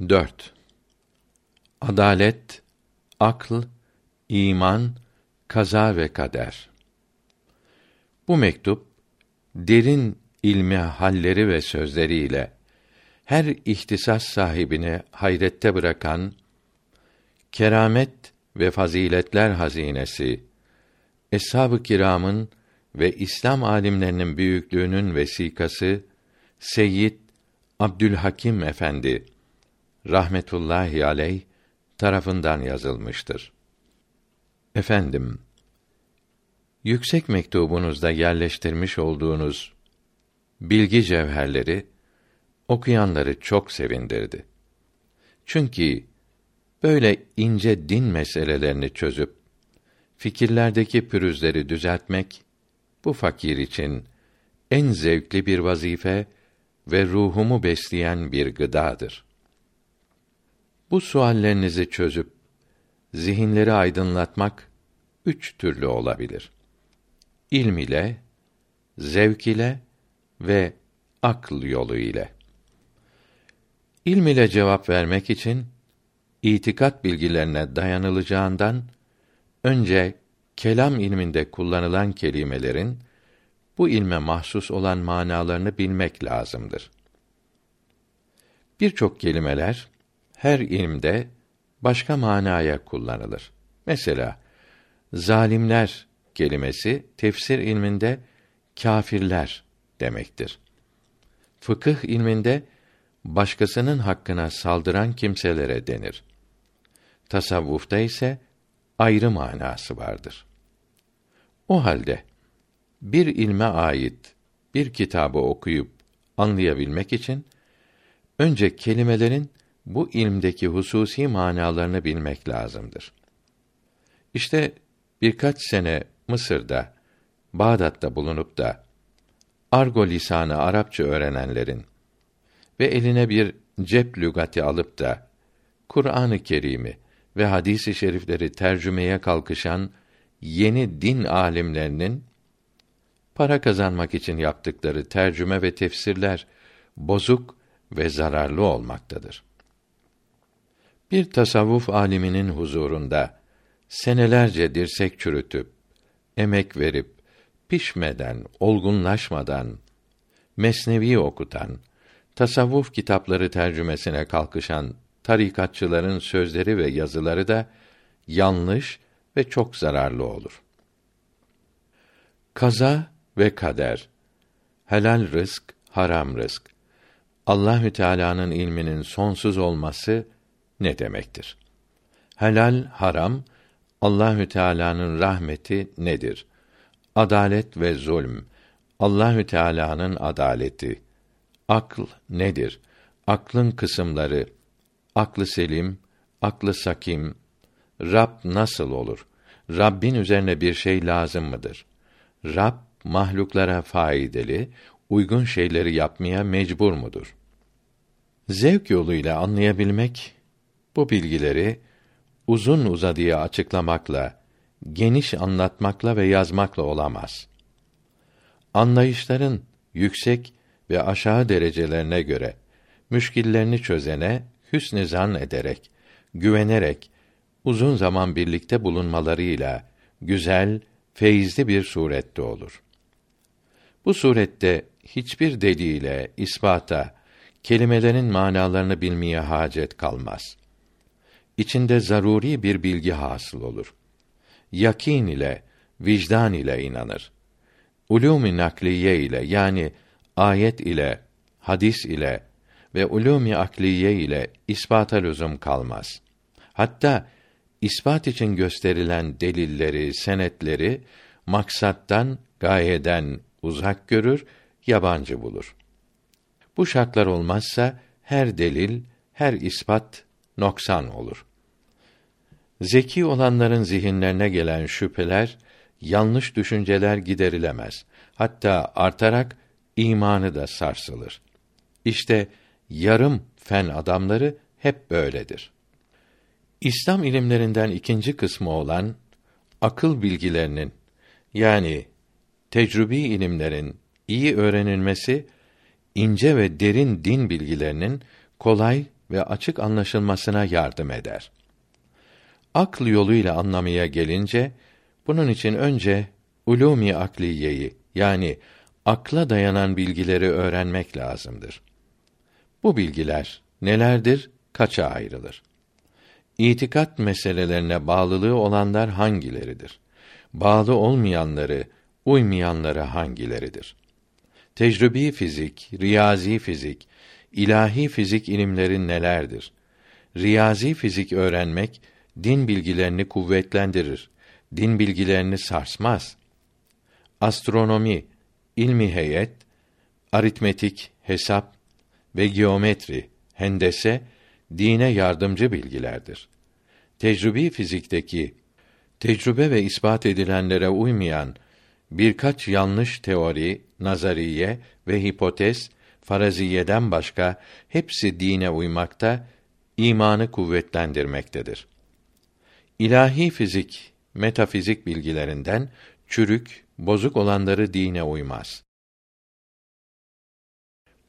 4. Adalet, akl, iman, kaza ve kader. Bu mektup derin ilmi halleri ve sözleriyle her ihtisas sahibini hayrette bırakan keramet ve faziletler hazinesi eshab-ı kiramın ve İslam alimlerinin büyüklüğünün vesikası Seyyid Abdülhakim Efendi rahmetullahi aleyh tarafından yazılmıştır. Efendim, yüksek mektubunuzda yerleştirmiş olduğunuz bilgi cevherleri okuyanları çok sevindirdi. Çünkü böyle ince din meselelerini çözüp fikirlerdeki pürüzleri düzeltmek bu fakir için en zevkli bir vazife ve ruhumu besleyen bir gıdadır. Bu suallerinizi çözüp zihinleri aydınlatmak üç türlü olabilir. İlm ile, zevk ile ve akıl yolu ile. İlm ile cevap vermek için itikat bilgilerine dayanılacağından önce kelam ilminde kullanılan kelimelerin bu ilme mahsus olan manalarını bilmek lazımdır. Birçok kelimeler her ilmde başka manaya kullanılır. Mesela zalimler kelimesi tefsir ilminde kâfirler demektir. Fıkıh ilminde başkasının hakkına saldıran kimselere denir. Tasavvufta ise ayrı manası vardır. O halde bir ilme ait bir kitabı okuyup anlayabilmek için önce kelimelerin bu ilmdeki hususi manalarını bilmek lazımdır. İşte birkaç sene Mısır'da, Bağdat'ta bulunup da argo lisanı Arapça öğrenenlerin ve eline bir cep lügati alıp da Kur'an-ı Kerim'i ve hadis-i şerifleri tercümeye kalkışan yeni din alimlerinin para kazanmak için yaptıkları tercüme ve tefsirler bozuk ve zararlı olmaktadır. Bir tasavvuf aliminin huzurunda senelerce dirsek çürütüp emek verip pişmeden, olgunlaşmadan mesnevi okutan, tasavvuf kitapları tercümesine kalkışan tarikatçıların sözleri ve yazıları da yanlış ve çok zararlı olur. Kaza ve kader, helal rızk, haram rızk, Allahü Teala'nın ilminin sonsuz olması ne demektir? Helal, haram, Allahü Teala'nın rahmeti nedir? Adalet ve zulm, Allahü Teala'nın adaleti. Akl nedir? Aklın kısımları, aklı selim, aklı sakim, Rab nasıl olur? Rabbin üzerine bir şey lazım mıdır? Rab mahluklara faydalı, uygun şeyleri yapmaya mecbur mudur? Zevk yoluyla anlayabilmek bu bilgileri uzun uzadıya açıklamakla, geniş anlatmakla ve yazmakla olamaz. Anlayışların yüksek ve aşağı derecelerine göre müşkillerini çözene hüsn zan ederek, güvenerek uzun zaman birlikte bulunmalarıyla güzel, feyizli bir surette olur. Bu surette hiçbir delile, ispata, kelimelerin manalarını bilmeye hacet kalmaz. İçinde zaruri bir bilgi hasıl olur. Yakin ile, vicdan ile inanır. Ulûm-i nakliye ile yani ayet ile, hadis ile ve ulûm-i akliye ile ispata lüzum kalmaz. Hatta ispat için gösterilen delilleri, senetleri maksattan, gayeden uzak görür, yabancı bulur. Bu şartlar olmazsa her delil, her ispat noksan olur. Zeki olanların zihinlerine gelen şüpheler, yanlış düşünceler giderilemez. Hatta artarak imanı da sarsılır. İşte yarım fen adamları hep böyledir. İslam ilimlerinden ikinci kısmı olan akıl bilgilerinin yani tecrübi ilimlerin iyi öğrenilmesi ince ve derin din bilgilerinin kolay ve açık anlaşılmasına yardım eder. Akl yoluyla anlamaya gelince bunun için önce ulûmi akliyeyi yani akla dayanan bilgileri öğrenmek lazımdır. Bu bilgiler nelerdir? Kaça ayrılır? İtikat meselelerine bağlılığı olanlar hangileridir? Bağlı olmayanları, uymayanları hangileridir? Tecrübi fizik, riyazi fizik, ilahi fizik ilimleri nelerdir? Riyazi fizik öğrenmek din bilgilerini kuvvetlendirir. Din bilgilerini sarsmaz. Astronomi, ilmi heyet, aritmetik, hesap ve geometri, hendese dine yardımcı bilgilerdir. Tecrübi fizikteki tecrübe ve ispat edilenlere uymayan birkaç yanlış teori, nazariye ve hipotez faraziyeden başka hepsi dine uymakta, imanı kuvvetlendirmektedir. İlahi fizik, metafizik bilgilerinden çürük, bozuk olanları dine uymaz.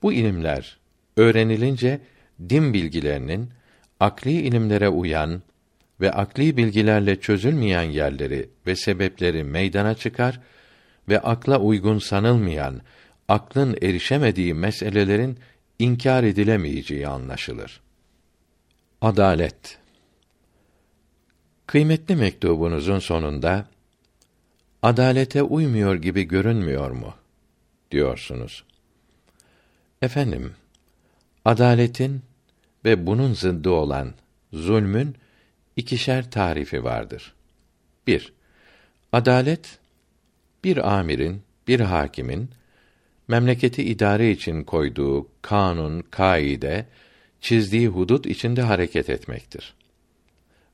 Bu ilimler öğrenilince din bilgilerinin akli ilimlere uyan ve akli bilgilerle çözülmeyen yerleri ve sebepleri meydana çıkar ve akla uygun sanılmayan, aklın erişemediği meselelerin inkar edilemeyeceği anlaşılır. Adalet Kıymetli mektubunuzun sonunda adalete uymuyor gibi görünmüyor mu diyorsunuz. Efendim, adaletin ve bunun zıddı olan zulmün ikişer tarifi vardır. 1. Adalet bir amirin, bir hakimin memleketi idare için koyduğu kanun, kaide, çizdiği hudut içinde hareket etmektir.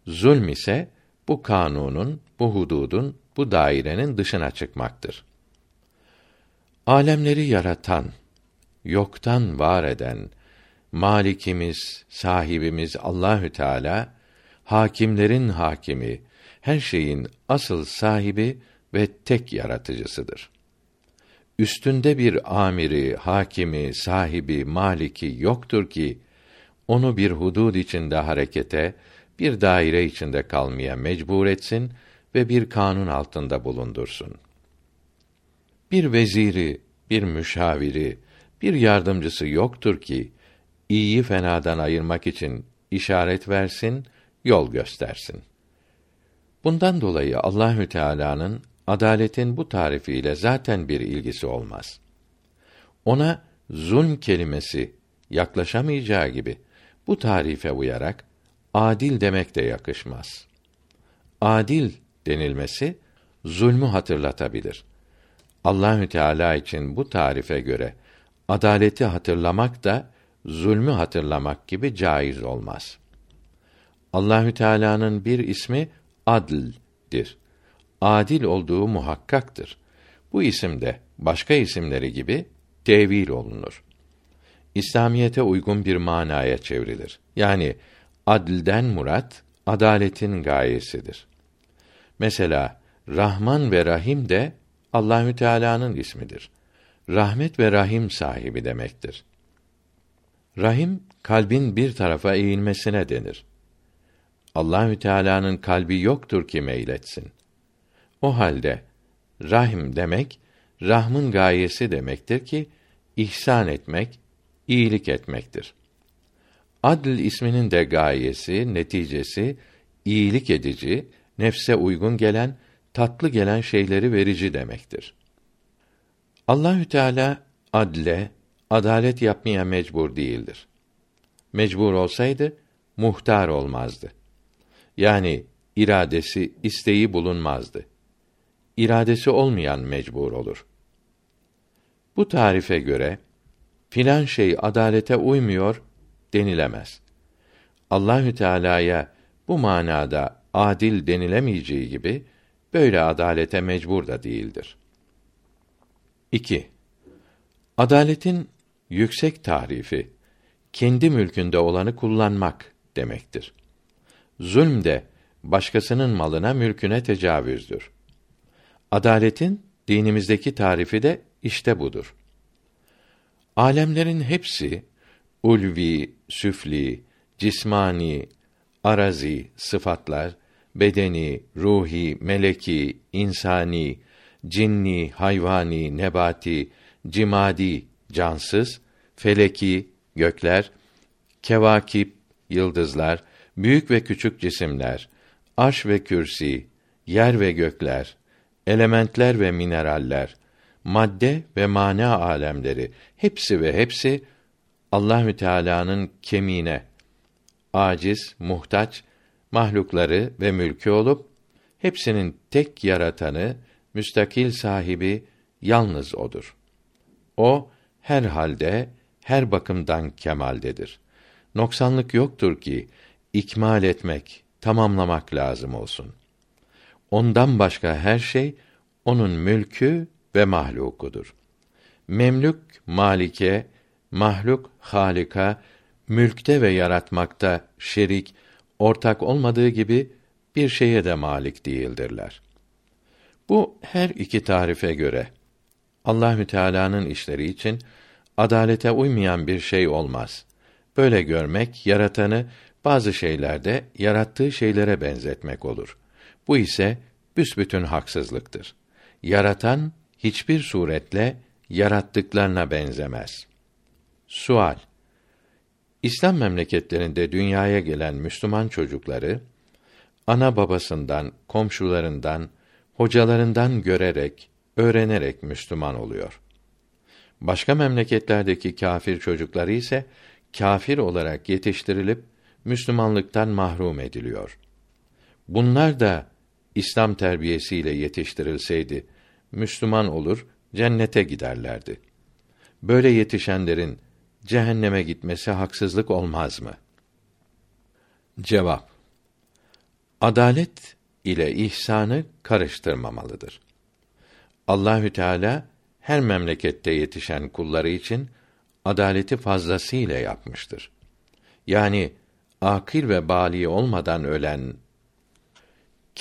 Zulm ise bu kanunun, bu hududun, bu dairenin dışına çıkmaktır. Alemleri yaratan, yoktan var eden malikimiz, sahibimiz Allahü Teala hakimlerin hakimi, her şeyin asıl sahibi ve tek yaratıcısıdır. Üstünde bir amiri, hakimi, sahibi, maliki yoktur ki onu bir hudud içinde harekete, bir daire içinde kalmaya mecbur etsin ve bir kanun altında bulundursun. Bir veziri, bir müşaviri, bir yardımcısı yoktur ki iyiyi fenadan ayırmak için işaret versin, yol göstersin. Bundan dolayı Allahü Teala'nın adaletin bu tarifiyle zaten bir ilgisi olmaz. Ona zulm kelimesi yaklaşamayacağı gibi bu tarife uyarak adil demek de yakışmaz. Adil denilmesi zulmü hatırlatabilir. Allahü Teala için bu tarife göre adaleti hatırlamak da zulmü hatırlamak gibi caiz olmaz. Allahü Teala'nın bir ismi Adl'dir. Adil olduğu muhakkaktır. Bu isim de başka isimleri gibi tevil olunur. İslamiyete uygun bir manaya çevrilir. Yani adilden murat adaletin gayesidir. Mesela Rahman ve Rahim de Allahü Teala'nın ismidir. Rahmet ve rahim sahibi demektir. Rahim kalbin bir tarafa eğilmesine denir. Allahü Teala'nın kalbi yoktur ki meyletsin. O halde rahim demek rahmın gayesi demektir ki ihsan etmek, iyilik etmektir. Adl isminin de gayesi, neticesi iyilik edici, nefse uygun gelen, tatlı gelen şeyleri verici demektir. Allahü Teala adle, adalet yapmaya mecbur değildir. Mecbur olsaydı muhtar olmazdı. Yani iradesi, isteği bulunmazdı. İradesi olmayan mecbur olur. Bu tarife göre filan şey adalete uymuyor denilemez. Allahü Teala'ya bu manada adil denilemeyeceği gibi böyle adalete mecbur da değildir. 2. Adaletin yüksek tarifi kendi mülkünde olanı kullanmak demektir. Zulm de başkasının malına, mülküne tecavüzdür. Adaletin dinimizdeki tarifi de işte budur. Alemlerin hepsi ulvi, süfli, cismani, arazi sıfatlar, bedeni, ruhi, meleki, insani, cinni, hayvani, nebati, cimadi, cansız, feleki, gökler, kevakip, yıldızlar, büyük ve küçük cisimler, arş ve kürsi, yer ve gökler, elementler ve mineraller, madde ve mana alemleri hepsi ve hepsi Allahü Teala'nın kemine, aciz, muhtaç mahlukları ve mülkü olup hepsinin tek yaratanı, müstakil sahibi yalnız odur. O her halde, her bakımdan kemaldedir. Noksanlık yoktur ki ikmal etmek, tamamlamak lazım olsun. Ondan başka her şey onun mülkü ve mahlukudur. Memlük malike, mahluk halika, mülkte ve yaratmakta şerik, ortak olmadığı gibi bir şeye de malik değildirler. Bu her iki tarife göre Allahü Teala'nın işleri için adalete uymayan bir şey olmaz. Böyle görmek yaratanı bazı şeylerde yarattığı şeylere benzetmek olur. Bu ise büsbütün haksızlıktır. Yaratan hiçbir suretle yarattıklarına benzemez. Sual İslam memleketlerinde dünyaya gelen Müslüman çocukları ana babasından, komşularından, hocalarından görerek, öğrenerek Müslüman oluyor. Başka memleketlerdeki kâfir çocukları ise kâfir olarak yetiştirilip Müslümanlıktan mahrum ediliyor. Bunlar da İslam terbiyesiyle yetiştirilseydi Müslüman olur, cennete giderlerdi. Böyle yetişenlerin cehenneme gitmesi haksızlık olmaz mı? Cevap Adalet ile ihsanı karıştırmamalıdır. Allahü Teala her memlekette yetişen kulları için adaleti fazlasıyla yapmıştır. Yani akil ve bali olmadan ölen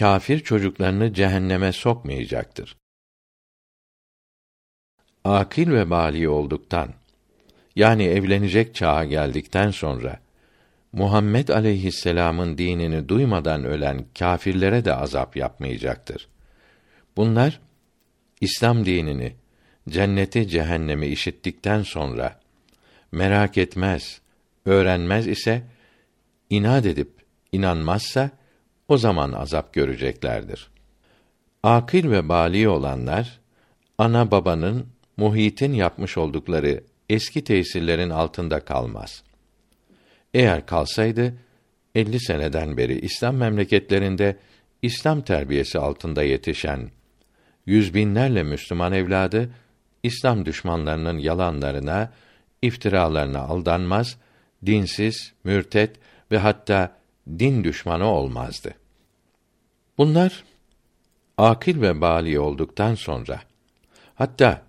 kâfir çocuklarını cehenneme sokmayacaktır. Akil ve bali olduktan yani evlenecek çağa geldikten sonra Muhammed aleyhisselam'ın dinini duymadan ölen kâfirlere de azap yapmayacaktır. Bunlar İslam dinini, cenneti cehennemi işittikten sonra merak etmez, öğrenmez ise inat edip inanmazsa o zaman azap göreceklerdir. Akil ve bali olanlar ana babanın muhitin yapmış oldukları eski tesirlerin altında kalmaz. Eğer kalsaydı 50 seneden beri İslam memleketlerinde İslam terbiyesi altında yetişen yüz binlerle Müslüman evladı İslam düşmanlarının yalanlarına, iftiralarına aldanmaz, dinsiz, mürtet ve hatta din düşmanı olmazdı. Bunlar akil ve bali olduktan sonra hatta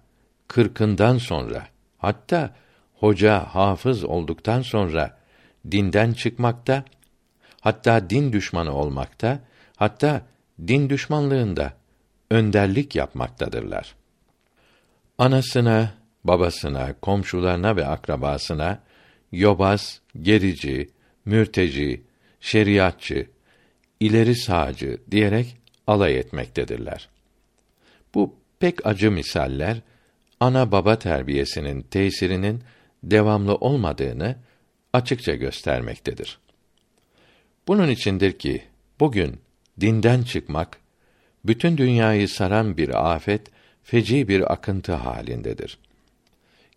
kırkından sonra hatta hoca hafız olduktan sonra dinden çıkmakta hatta din düşmanı olmakta hatta din düşmanlığında önderlik yapmaktadırlar. Anasına, babasına, komşularına ve akrabasına yobaz, gerici, mürteci, şeriatçı, ileri sağcı diyerek alay etmektedirler. Bu pek acı misaller ana baba terbiyesinin tesirinin devamlı olmadığını açıkça göstermektedir. Bunun içindir ki bugün dinden çıkmak bütün dünyayı saran bir afet, feci bir akıntı halindedir.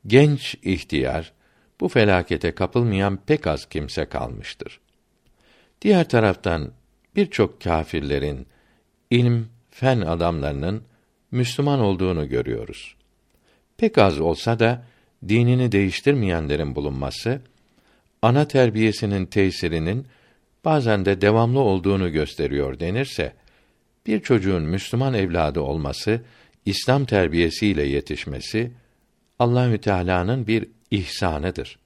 Genç ihtiyar bu felakete kapılmayan pek az kimse kalmıştır. Diğer taraftan birçok kâfirlerin ilm, fen adamlarının Müslüman olduğunu görüyoruz. Pek az olsa da dinini değiştirmeyenlerin bulunması ana terbiyesinin tesirinin bazen de devamlı olduğunu gösteriyor denirse bir çocuğun Müslüman evladı olması, İslam terbiyesiyle yetişmesi Allahü Teala'nın bir ihsanıdır.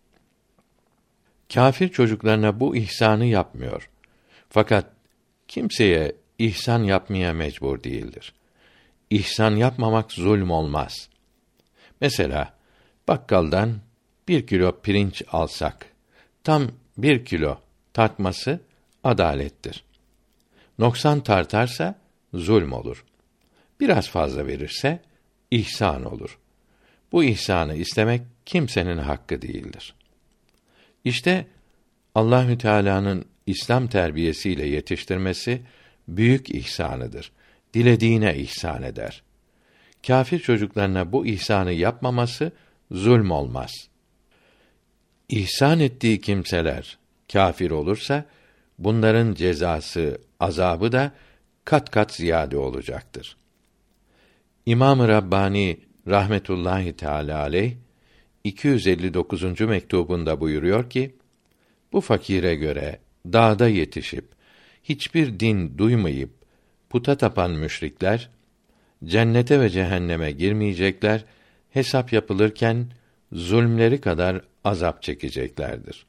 Kafir çocuklarına bu ihsanı yapmıyor. Fakat kimseye ihsan yapmaya mecbur değildir. İhsan yapmamak zulm olmaz. Mesela bakkaldan bir kilo pirinç alsak, tam bir kilo tartması adalettir. Noksan tartarsa zulm olur. Biraz fazla verirse ihsan olur. Bu ihsanı istemek kimsenin hakkı değildir. İşte Allahü Teala'nın İslam terbiyesiyle yetiştirmesi büyük ihsanıdır. Dilediğine ihsan eder. Kafir çocuklarına bu ihsanı yapmaması zulm olmaz. İhsan ettiği kimseler kafir olursa bunların cezası, azabı da kat kat ziyade olacaktır. İmam-ı Rabbani rahmetullahi teala aleyh 259. mektubunda buyuruyor ki: Bu fakire göre dağda yetişip hiçbir din duymayıp puta tapan müşrikler cennete ve cehenneme girmeyecekler. Hesap yapılırken zulmleri kadar azap çekeceklerdir.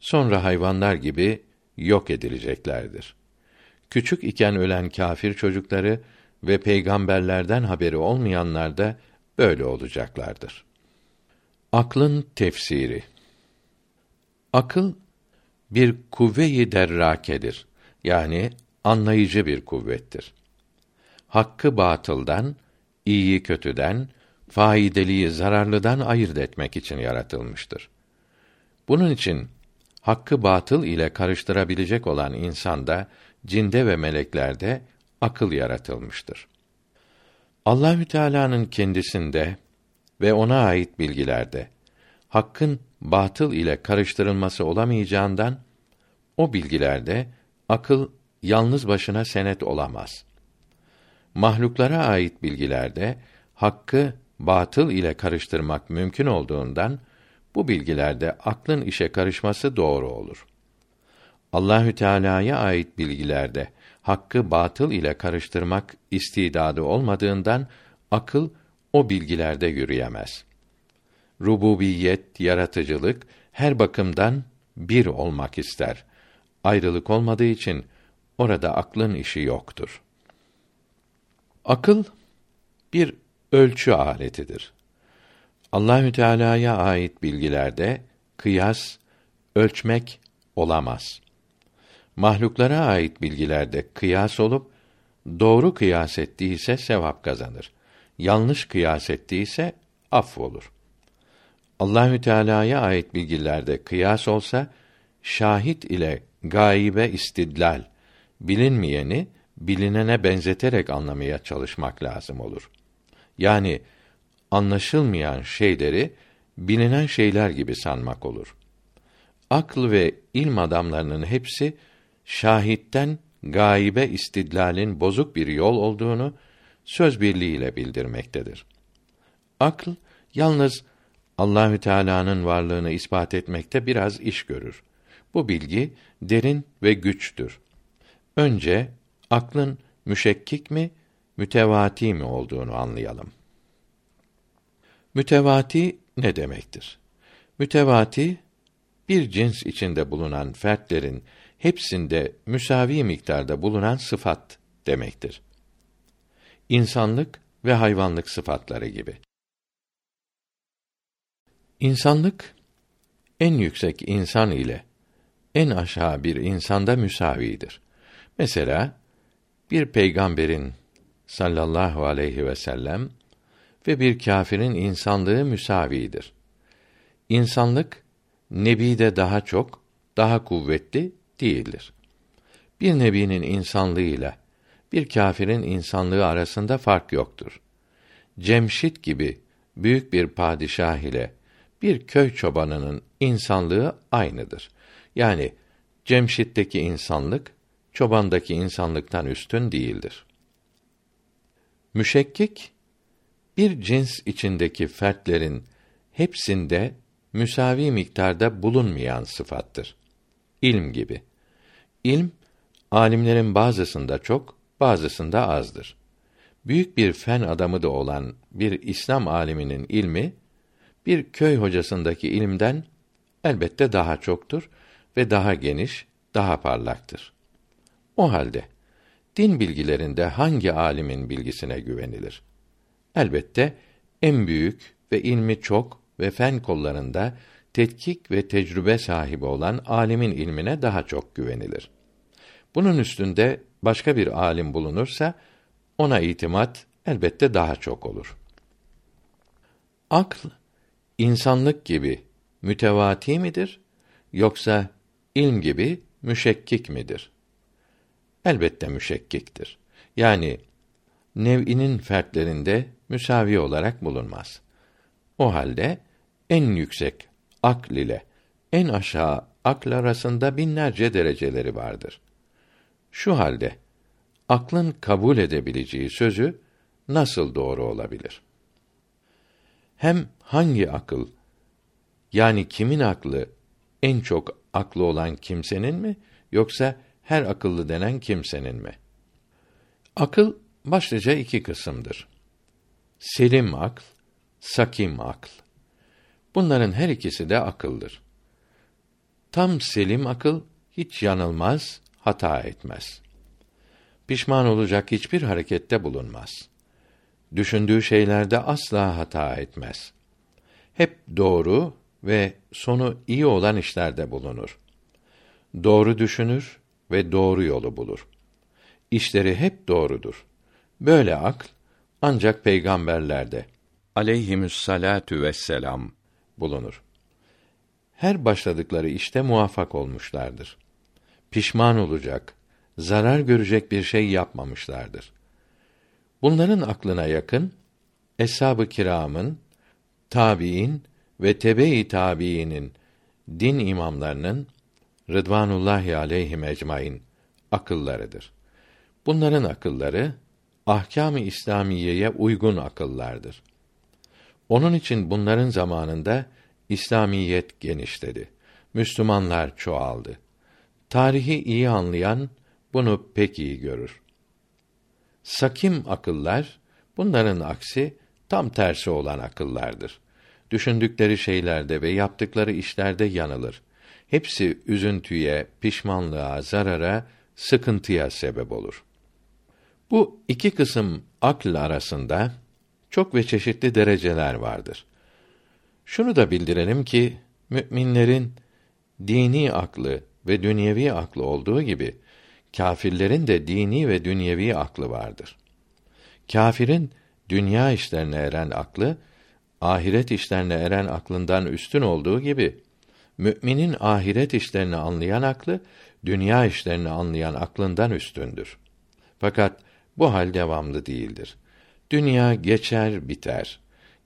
Sonra hayvanlar gibi yok edileceklerdir. Küçük iken ölen kâfir çocukları ve peygamberlerden haberi olmayanlar da böyle olacaklardır. Aklın tefsiri Akıl bir kuvve-i derrakedir. Yani anlayıcı bir kuvvettir. Hakkı batıldan, iyiyi kötüden, faydelıyı zararlıdan ayırt etmek için yaratılmıştır. Bunun için hakkı batıl ile karıştırabilecek olan insanda, cinde ve meleklerde akıl yaratılmıştır. Allahü Teala'nın kendisinde ve ona ait bilgilerde hakkın batıl ile karıştırılması olamayacağından o bilgilerde akıl yalnız başına senet olamaz. Mahluklara ait bilgilerde hakkı batıl ile karıştırmak mümkün olduğundan bu bilgilerde aklın işe karışması doğru olur. Allahü Teala'ya ait bilgilerde hakkı batıl ile karıştırmak istidadı olmadığından akıl o bilgilerde yürüyemez. Rububiyet, yaratıcılık her bakımdan bir olmak ister. Ayrılık olmadığı için orada aklın işi yoktur. Akıl bir ölçü aletidir. Allahü Teala'ya ait bilgilerde kıyas, ölçmek olamaz. Mahluklara ait bilgilerde kıyas olup doğru kıyas ettiyse sevap kazanır. Yanlış kıyas ettiyse affolur. Allahü Teala'ya ait bilgilerde kıyas olsa şahit ile gaybe istidlal bilinmeyeni bilinene benzeterek anlamaya çalışmak lazım olur. Yani anlaşılmayan şeyleri bilinen şeyler gibi sanmak olur. Akıl ve ilm adamlarının hepsi şahitten gaybe istidlalin bozuk bir yol olduğunu söz birliğiyle bildirmektedir. Akıl yalnız Allahü Teala'nın varlığını ispat etmekte biraz iş görür. Bu bilgi derin ve güçtür. Önce aklın müşekkik mi, mütevati mi olduğunu anlayalım. Mütevati ne demektir? Mütevati bir cins içinde bulunan fertlerin hepsinde müsavi miktarda bulunan sıfat demektir. İnsanlık ve hayvanlık sıfatları gibi. İnsanlık en yüksek insan ile en aşağı bir insanda müsavidir. Mesela bir peygamberin sallallahu aleyhi ve sellem ve bir kâfirin insanlığı müsavidir. İnsanlık nebide daha çok, daha kuvvetli değildir. Bir nebinin insanlığıyla bir kâfirin insanlığı arasında fark yoktur. Cemşit gibi büyük bir padişah ile bir köy çobanının insanlığı aynıdır. Yani Cemşit'teki insanlık çobandaki insanlıktan üstün değildir. Müşekkik bir cins içindeki fertlerin hepsinde müsavi miktarda bulunmayan sıfattır. İlm gibi. İlm alimlerin bazısında çok, bazısında azdır. Büyük bir fen adamı da olan bir İslam aliminin ilmi bir köy hocasındaki ilimden elbette daha çoktur ve daha geniş, daha parlaktır. O halde din bilgilerinde hangi alimin bilgisine güvenilir? Elbette en büyük ve ilmi çok ve fen kollarında tetkik ve tecrübe sahibi olan alimin ilmine daha çok güvenilir. Bunun üstünde başka bir alim bulunursa ona itimat elbette daha çok olur. Akl insanlık gibi mütevati midir yoksa ilm gibi müşekkik midir? Elbette müşekkiktir. Yani nev'inin fertlerinde müsavi olarak bulunmaz. O halde en yüksek akl ile en aşağı akl arasında binlerce dereceleri vardır. Şu halde aklın kabul edebileceği sözü nasıl doğru olabilir? Hem hangi akıl yani kimin aklı en çok aklı olan kimsenin mi yoksa her akıllı denen kimsenin mi? Akıl başlıca iki kısımdır. Selim akl, sakim akl. Bunların her ikisi de akıldır. Tam selim akıl hiç yanılmaz, hata etmez. Pişman olacak hiçbir harekette bulunmaz. Düşündüğü şeylerde asla hata etmez. Hep doğru ve sonu iyi olan işlerde bulunur. Doğru düşünür ve doğru yolu bulur. İşleri hep doğrudur. Böyle akl ancak peygamberlerde aleyhimüssalatu vesselam bulunur. Her başladıkları işte muvaffak olmuşlardır. Pişman olacak, zarar görecek bir şey yapmamışlardır. Bunların aklına yakın eshab-ı kiramın, tabiin ve tebe-i tabiinin din imamlarının Rıdvanullahi aleyhim ecmaîn akıllarıdır. Bunların akılları ahkâm-ı İslamiyeye uygun akıllardır. Onun için bunların zamanında İslamiyet genişledi. Müslümanlar çoğaldı. Tarihi iyi anlayan bunu pek iyi görür. Sakim akıllar bunların aksi tam tersi olan akıllardır. Düşündükleri şeylerde ve yaptıkları işlerde yanılır. Hepsi üzüntüye, pişmanlığa, zarara, sıkıntıya sebep olur. Bu iki kısım akl arasında çok ve çeşitli dereceler vardır. Şunu da bildirelim ki müminlerin dini aklı ve dünyevi aklı olduğu gibi kâfirlerin de dini ve dünyevi aklı vardır. Kâfirin dünya işlerine eren aklı ahiret işlerine eren aklından üstün olduğu gibi müminin ahiret işlerini anlayan aklı dünya işlerini anlayan aklından üstündür. Fakat bu hal devamlı değildir. Dünya geçer biter.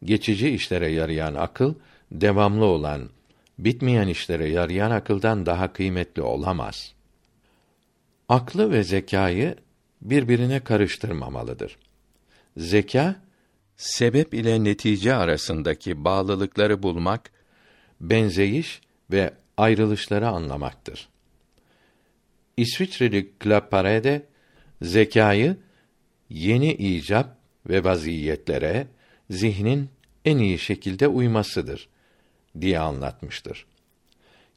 Geçici işlere yarayan akıl devamlı olan, bitmeyen işlere yarayan akıldan daha kıymetli olamaz. Aklı ve zekayı birbirine karıştırmamalıdır. Zeka sebep ile netice arasındaki bağlılıkları bulmak, benzeyiş ve ayrılışları anlamaktır. İsviçreli Claparede zekayı yeni icap ve vaziyetlere zihnin en iyi şekilde uymasıdır diye anlatmıştır.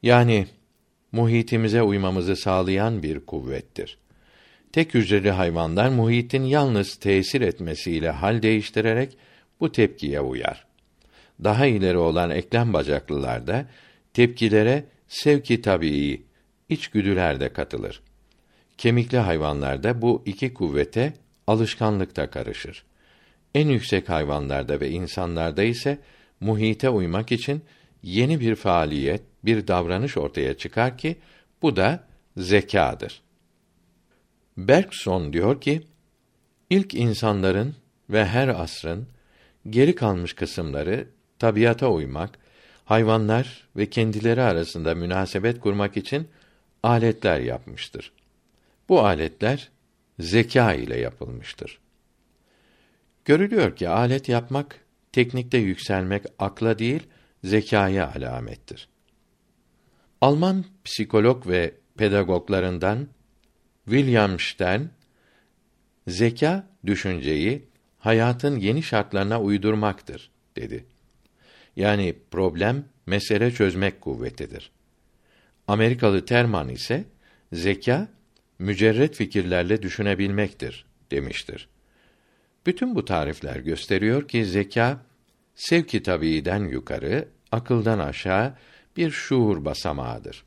Yani muhitimize uymamızı sağlayan bir kuvvettir. Tek hücreli hayvanlar muhitin yalnız tesir etmesiyle hal değiştirerek bu tepkiye uyar. Daha ileri olan eklem bacaklılarda tepkilere sevki tabii içgüdüler de katılır. Kemikli hayvanlarda bu iki kuvvete alışkanlıkta karışır. En yüksek hayvanlarda ve insanlarda ise muhite uymak için yeni bir faaliyet, bir davranış ortaya çıkar ki bu da zekadır. Bergson diyor ki, ilk insanların ve her asrın geri kalmış kısımları tabiata uymak, hayvanlar ve kendileri arasında münasebet kurmak için aletler yapmıştır. Bu aletler zeka ile yapılmıştır. Görülüyor ki alet yapmak teknikte yükselmek akla değil zekaya alamettir. Alman psikolog ve pedagoglarından William Stern zeka düşünceyi hayatın yeni şartlarına uydurmaktır dedi. Yani problem mesele çözmek kuvvetidir. Amerikalı Terman ise zeka mücerret fikirlerle düşünebilmektir demiştir. Bütün bu tarifler gösteriyor ki zeka sevki tabiiden yukarı, akıldan aşağı bir şuur basamağıdır.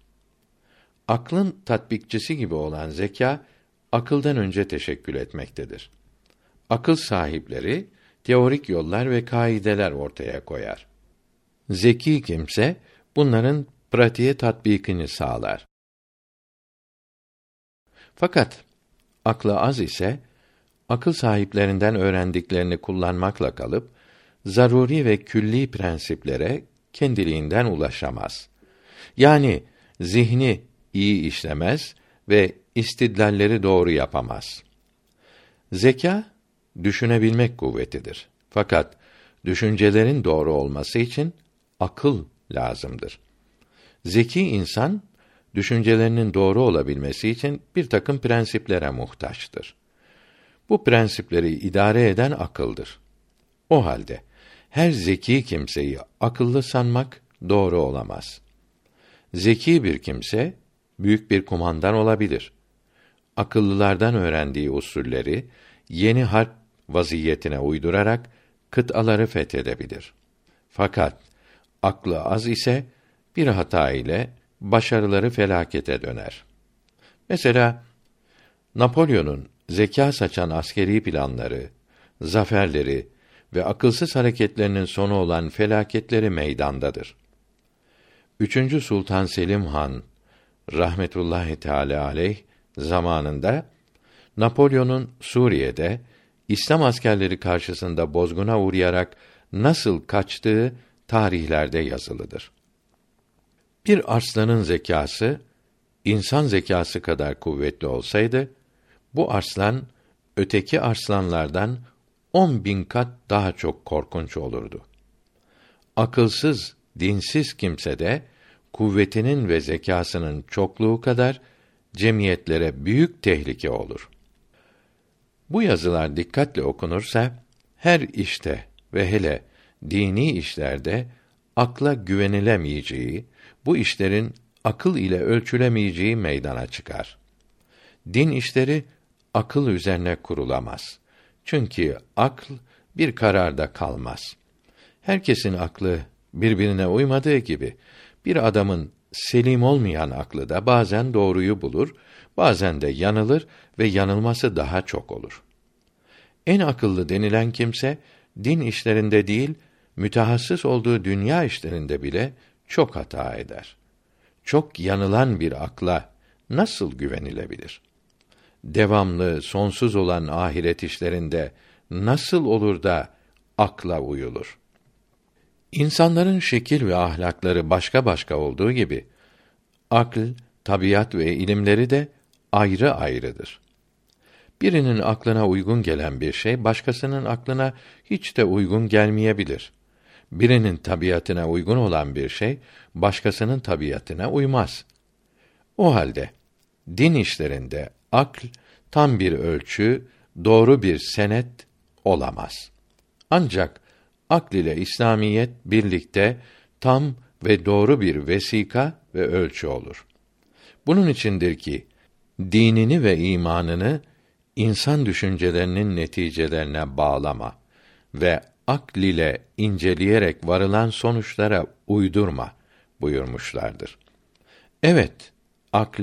Aklın tatbikçisi gibi olan zeka akıldan önce teşekkül etmektedir. Akıl sahipleri teorik yollar ve kaideler ortaya koyar. Zeki kimse bunların pratiğe tatbikini sağlar. Fakat aklı az ise akıl sahiplerinden öğrendiklerini kullanmakla kalıp zaruri ve külli prensiplere kendiliğinden ulaşamaz. Yani zihni iyi işlemez ve istidlalleri doğru yapamaz. Zeka düşünebilmek kuvvetidir. Fakat düşüncelerin doğru olması için akıl lazımdır. Zeki insan düşüncelerinin doğru olabilmesi için bir takım prensiplere muhtaçtır. Bu prensipleri idare eden akıldır. O halde her zeki kimseyi akıllı sanmak doğru olamaz. Zeki bir kimse büyük bir kumandan olabilir. Akıllılardan öğrendiği usulleri yeni harp vaziyetine uydurarak kıtaları fethedebilir. Fakat aklı az ise bir hata ile başarıları felakete döner. Mesela Napolyon'un zeka saçan askeri planları, zaferleri ve akılsız hareketlerinin sonu olan felaketleri meydandadır. Üçüncü Sultan Selim Han rahmetullahi teala aleyh zamanında Napolyon'un Suriye'de İslam askerleri karşısında bozguna uğrayarak nasıl kaçtığı tarihlerde yazılıdır. Bir arslanın zekası insan zekası kadar kuvvetli olsaydı bu arslan öteki arslanlardan on bin kat daha çok korkunç olurdu. Akılsız, dinsiz kimse de kuvvetinin ve zekasının çokluğu kadar cemiyetlere büyük tehlike olur. Bu yazılar dikkatle okunursa her işte ve hele dini işlerde akla güvenilemeyeceği, bu işlerin akıl ile ölçülemeyeceği meydana çıkar. Din işleri akıl üzerine kurulamaz. Çünkü akl bir kararda kalmaz. Herkesin aklı birbirine uymadığı gibi bir adamın selim olmayan aklı da bazen doğruyu bulur, bazen de yanılır ve yanılması daha çok olur. En akıllı denilen kimse din işlerinde değil, mütehassıs olduğu dünya işlerinde bile çok hata eder. Çok yanılan bir akla nasıl güvenilebilir? Devamlı, sonsuz olan ahiret işlerinde nasıl olur da akla uyulur? İnsanların şekil ve ahlakları başka başka olduğu gibi akl, tabiat ve ilimleri de ayrı ayrıdır. Birinin aklına uygun gelen bir şey başkasının aklına hiç de uygun gelmeyebilir. Birinin tabiatına uygun olan bir şey başkasının tabiatına uymaz. O halde din işlerinde akl tam bir ölçü, doğru bir senet olamaz. Ancak akl ile İslamiyet birlikte tam ve doğru bir vesika ve ölçü olur. Bunun içindir ki dinini ve imanını insan düşüncelerinin neticelerine bağlama ve akl ile inceleyerek varılan sonuçlara uydurma buyurmuşlardır. Evet, akl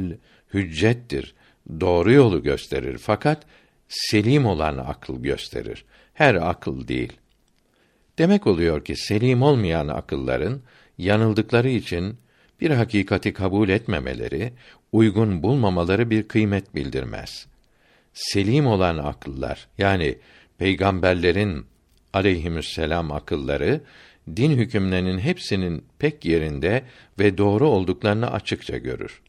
hüccettir, doğru yolu gösterir fakat selim olan akıl gösterir. Her akıl değil. Demek oluyor ki selim olmayan akılların yanıldıkları için bir hakikati kabul etmemeleri, uygun bulmamaları bir kıymet bildirmez. Selim olan akıllar yani peygamberlerin aleyhisselam akılları din hükümlerinin hepsinin pek yerinde ve doğru olduklarını açıkça görür.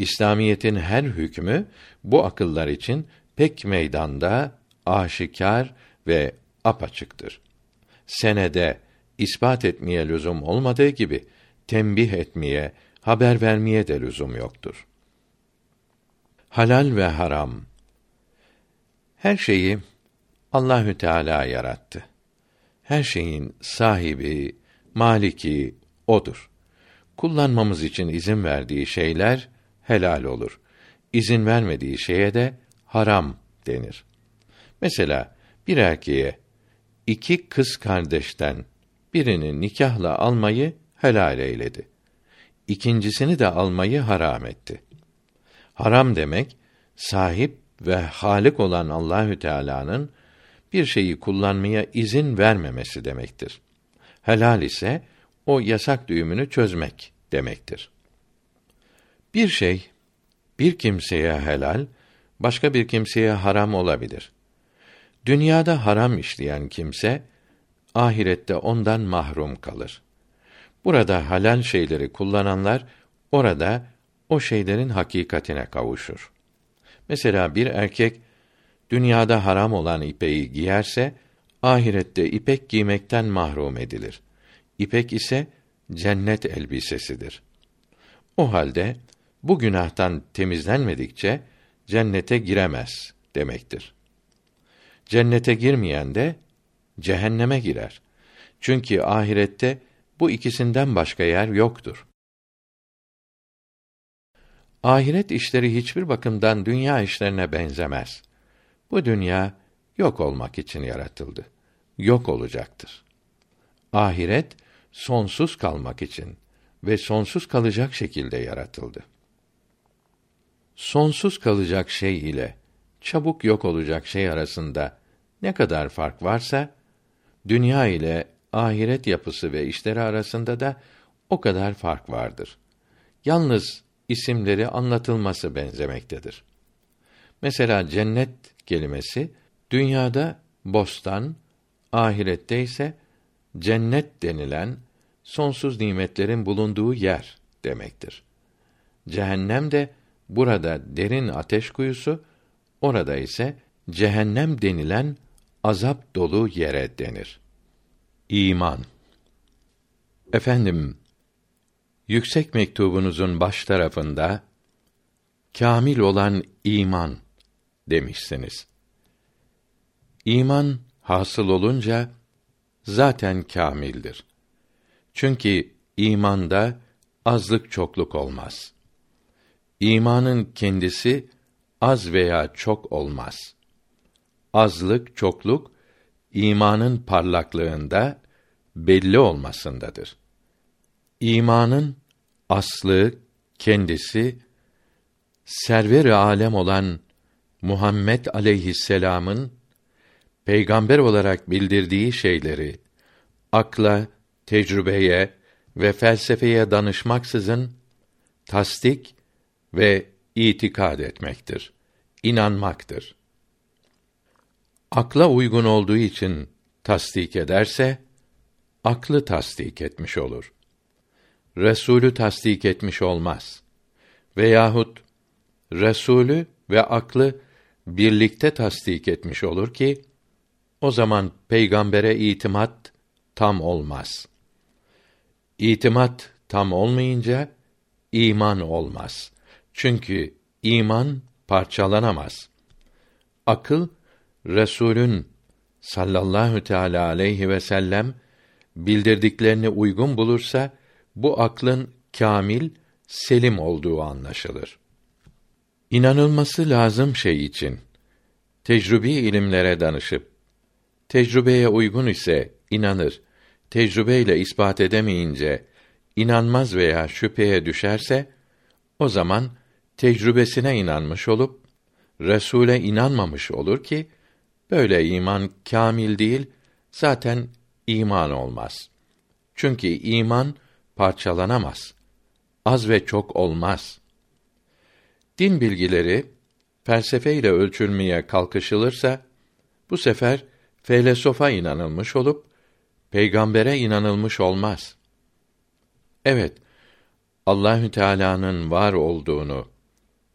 İslamiyetin her hükmü bu akıllar için pek meydanda, aşikar ve apaçıktır. Senede ispat etmeye lüzum olmadığı gibi tembih etmeye, haber vermeye de lüzum yoktur. Halal ve haram her şeyi Allahü Teala yarattı. Her şeyin sahibi, maliki odur. Kullanmamız için izin verdiği şeyler helal olur. İzin vermediği şeye de haram denir. Mesela bir erkeğe iki kız kardeşten birini nikahla almayı helal eyledi. ikincisini de almayı haram etti. Haram demek sahip ve halik olan Allahü Teala'nın bir şeyi kullanmaya izin vermemesi demektir. Helal ise o yasak düğümünü çözmek demektir. Bir şey bir kimseye helal, başka bir kimseye haram olabilir. Dünyada haram işleyen kimse ahirette ondan mahrum kalır. Burada halal şeyleri kullananlar orada o şeylerin hakikatine kavuşur. Mesela bir erkek dünyada haram olan ipeği giyerse ahirette ipek giymekten mahrum edilir. İpek ise cennet elbisesidir. O halde bu günahtan temizlenmedikçe cennete giremez demektir. Cennete girmeyen de cehenneme girer. Çünkü ahirette bu ikisinden başka yer yoktur. Ahiret işleri hiçbir bakımdan dünya işlerine benzemez. Bu dünya yok olmak için yaratıldı. Yok olacaktır. Ahiret sonsuz kalmak için ve sonsuz kalacak şekilde yaratıldı. Sonsuz kalacak şey ile çabuk yok olacak şey arasında ne kadar fark varsa dünya ile ahiret yapısı ve işleri arasında da o kadar fark vardır. Yalnız isimleri anlatılması benzemektedir. Mesela cennet kelimesi dünyada bostan, ahirette ise cennet denilen sonsuz nimetlerin bulunduğu yer demektir. Cehennem de burada derin ateş kuyusu, orada ise cehennem denilen azap dolu yere denir. İman Efendim, yüksek mektubunuzun baş tarafında kamil olan iman demişsiniz. İman hasıl olunca zaten kamildir. Çünkü imanda azlık çokluk olmaz. İmanın kendisi az veya çok olmaz. Azlık, çokluk imanın parlaklığında belli olmasındadır. İmanın aslı, kendisi server-i alem olan Muhammed aleyhisselam'ın peygamber olarak bildirdiği şeyleri akla, tecrübeye ve felsefeye danışmaksızın tasdik ve itikad etmektir. inanmaktır. Akla uygun olduğu için tasdik ederse aklı tasdik etmiş olur. Resulü tasdik etmiş olmaz. Veyahut Resulü ve aklı birlikte tasdik etmiş olur ki o zaman peygambere itimat tam olmaz. İtimat tam olmayınca iman olmaz. Çünkü iman parçalanamaz. Akıl Resulün sallallahu teala aleyhi ve sellem bildirdiklerini uygun bulursa bu aklın kamil, selim olduğu anlaşılır. İnanılması lazım şey için tecrübi ilimlere danışıp tecrübeye uygun ise inanır. Tecrübeyle ispat edemeyince inanmaz veya şüpheye düşerse o zaman tecrübesine inanmış olup Resule inanmamış olur ki böyle iman kamil değil zaten iman olmaz. Çünkü iman parçalanamaz. Az ve çok olmaz. Din bilgileri felsefe ile ölçülmeye kalkışılırsa bu sefer felesofa inanılmış olup peygambere inanılmış olmaz. Evet, Allahü Teala'nın var olduğunu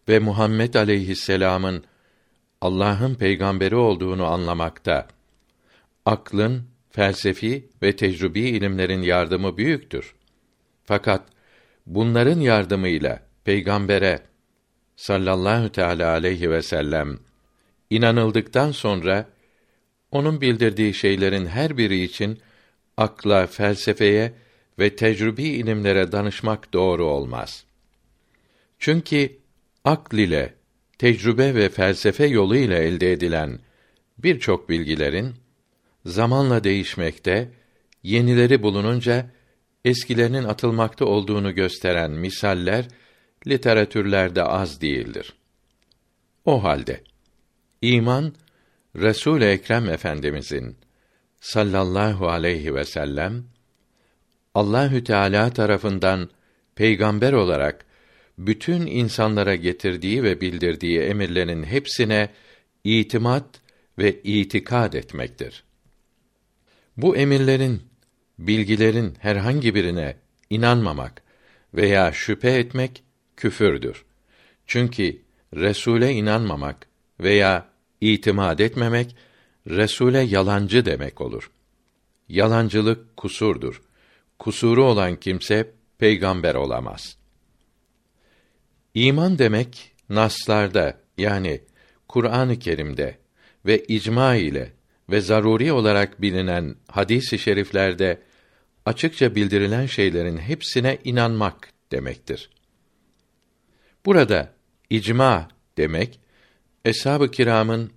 ve Muhammed aleyhisselam'ın Allah'ın peygamberi olduğunu anlamakta aklın, felsefi ve tecrübi ilimlerin yardımı büyüktür. Fakat bunların yardımıyla peygambere sallallahu teala aleyhi ve sellem inanıldıktan sonra onun bildirdiği şeylerin her biri için akla, felsefeye ve tecrübi ilimlere danışmak doğru olmaz. Çünkü akl ile, tecrübe ve felsefe yolu ile elde edilen birçok bilgilerin zamanla değişmekte, yenileri bulununca eskilerinin atılmakta olduğunu gösteren misaller literatürlerde az değildir. O halde iman Resul Ekrem Efendimizin sallallahu aleyhi ve sellem Allahü Teala tarafından peygamber olarak bütün insanlara getirdiği ve bildirdiği emirlerin hepsine itimat ve itikad etmektir. Bu emirlerin, bilgilerin herhangi birine inanmamak veya şüphe etmek küfürdür. Çünkü Resule inanmamak veya itimat etmemek Resule yalancı demek olur. Yalancılık kusurdur. Kusuru olan kimse peygamber olamaz. İman demek naslarda yani Kur'an-ı Kerim'de ve icma ile ve zaruri olarak bilinen hadis-i şeriflerde açıkça bildirilen şeylerin hepsine inanmak demektir. Burada icma demek eshab-ı kiramın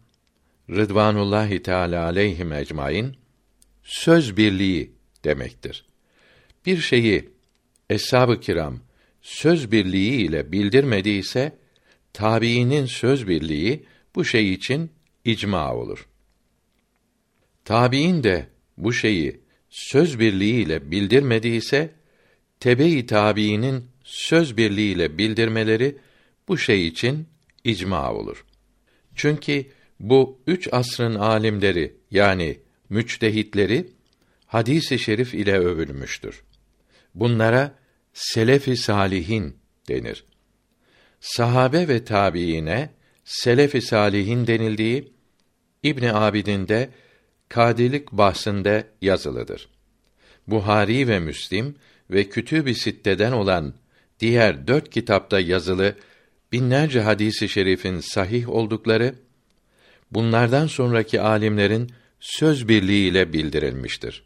Rıdvanullahi Teala aleyhim ecmaîn söz birliği demektir. Bir şeyi eshab-ı kiram söz birliği ile bildirmediyse tabiinin söz birliği bu şey için icma olur. Tabiin de bu şeyi söz birliği ile bildirmediyse tebe-i tabiinin söz birliği ile bildirmeleri bu şey için icma olur. Çünkü bu üç asrın alimleri yani müçtehitleri hadisi şerif ile övülmüştür. Bunlara selefi salihin denir. Sahabe ve tabiine selefi salihin denildiği İbn Abidin de kadilik bahsinde yazılıdır. Buhari ve Müslim ve Kütüb-i Sitte'den olan diğer dört kitapta yazılı binlerce hadisi şerifin sahih oldukları bunlardan sonraki alimlerin söz birliğiyle bildirilmiştir.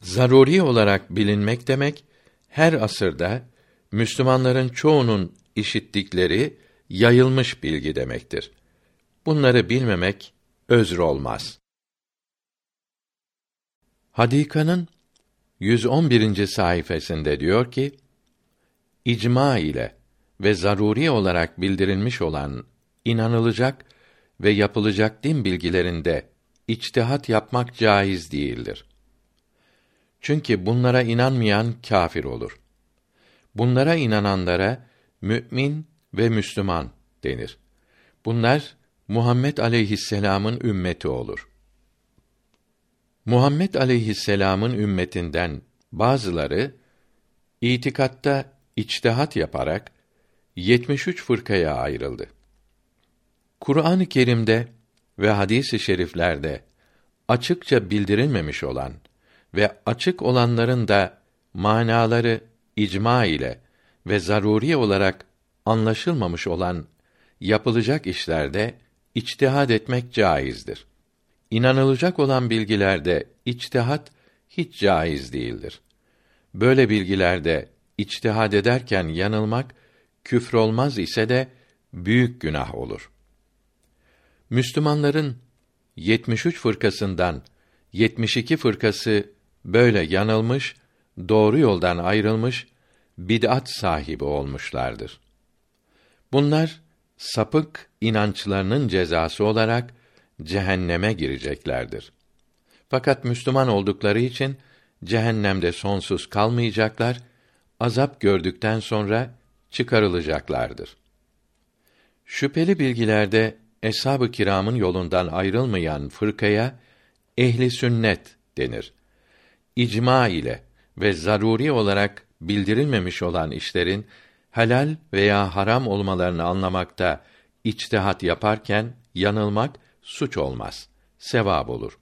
Zaruri olarak bilinmek demek her asırda Müslümanların çoğunun işittikleri yayılmış bilgi demektir. Bunları bilmemek özrü olmaz. Hadika'nın 111. sayfasında diyor ki: İcma ile ve zaruri olarak bildirilmiş olan inanılacak ve yapılacak din bilgilerinde içtihat yapmak caiz değildir. Çünkü bunlara inanmayan kâfir olur. Bunlara inananlara mümin ve Müslüman denir. Bunlar Muhammed aleyhisselam'ın ümmeti olur. Muhammed aleyhisselam'ın ümmetinden bazıları itikatta içtihat yaparak 73 fırkaya ayrıldı. Kur'an-ı Kerim'de ve hadis-i şeriflerde açıkça bildirilmemiş olan ve açık olanların da manaları icma ile ve zaruri olarak anlaşılmamış olan yapılacak işlerde içtihad etmek caizdir. İnanılacak olan bilgilerde içtihat hiç caiz değildir. Böyle bilgilerde içtihad ederken yanılmak küfür olmaz ise de büyük günah olur. Müslümanların 73 fırkasından 72 fırkası böyle yanılmış, doğru yoldan ayrılmış, bid'at sahibi olmuşlardır. Bunlar sapık inançlarının cezası olarak cehenneme gireceklerdir. Fakat Müslüman oldukları için cehennemde sonsuz kalmayacaklar, azap gördükten sonra çıkarılacaklardır. Şüpheli bilgilerde eshab-ı kiramın yolundan ayrılmayan fırkaya ehli sünnet denir. İcma ile ve zaruri olarak bildirilmemiş olan işlerin helal veya haram olmalarını anlamakta içtihat yaparken yanılmak suç olmaz, sevap olur.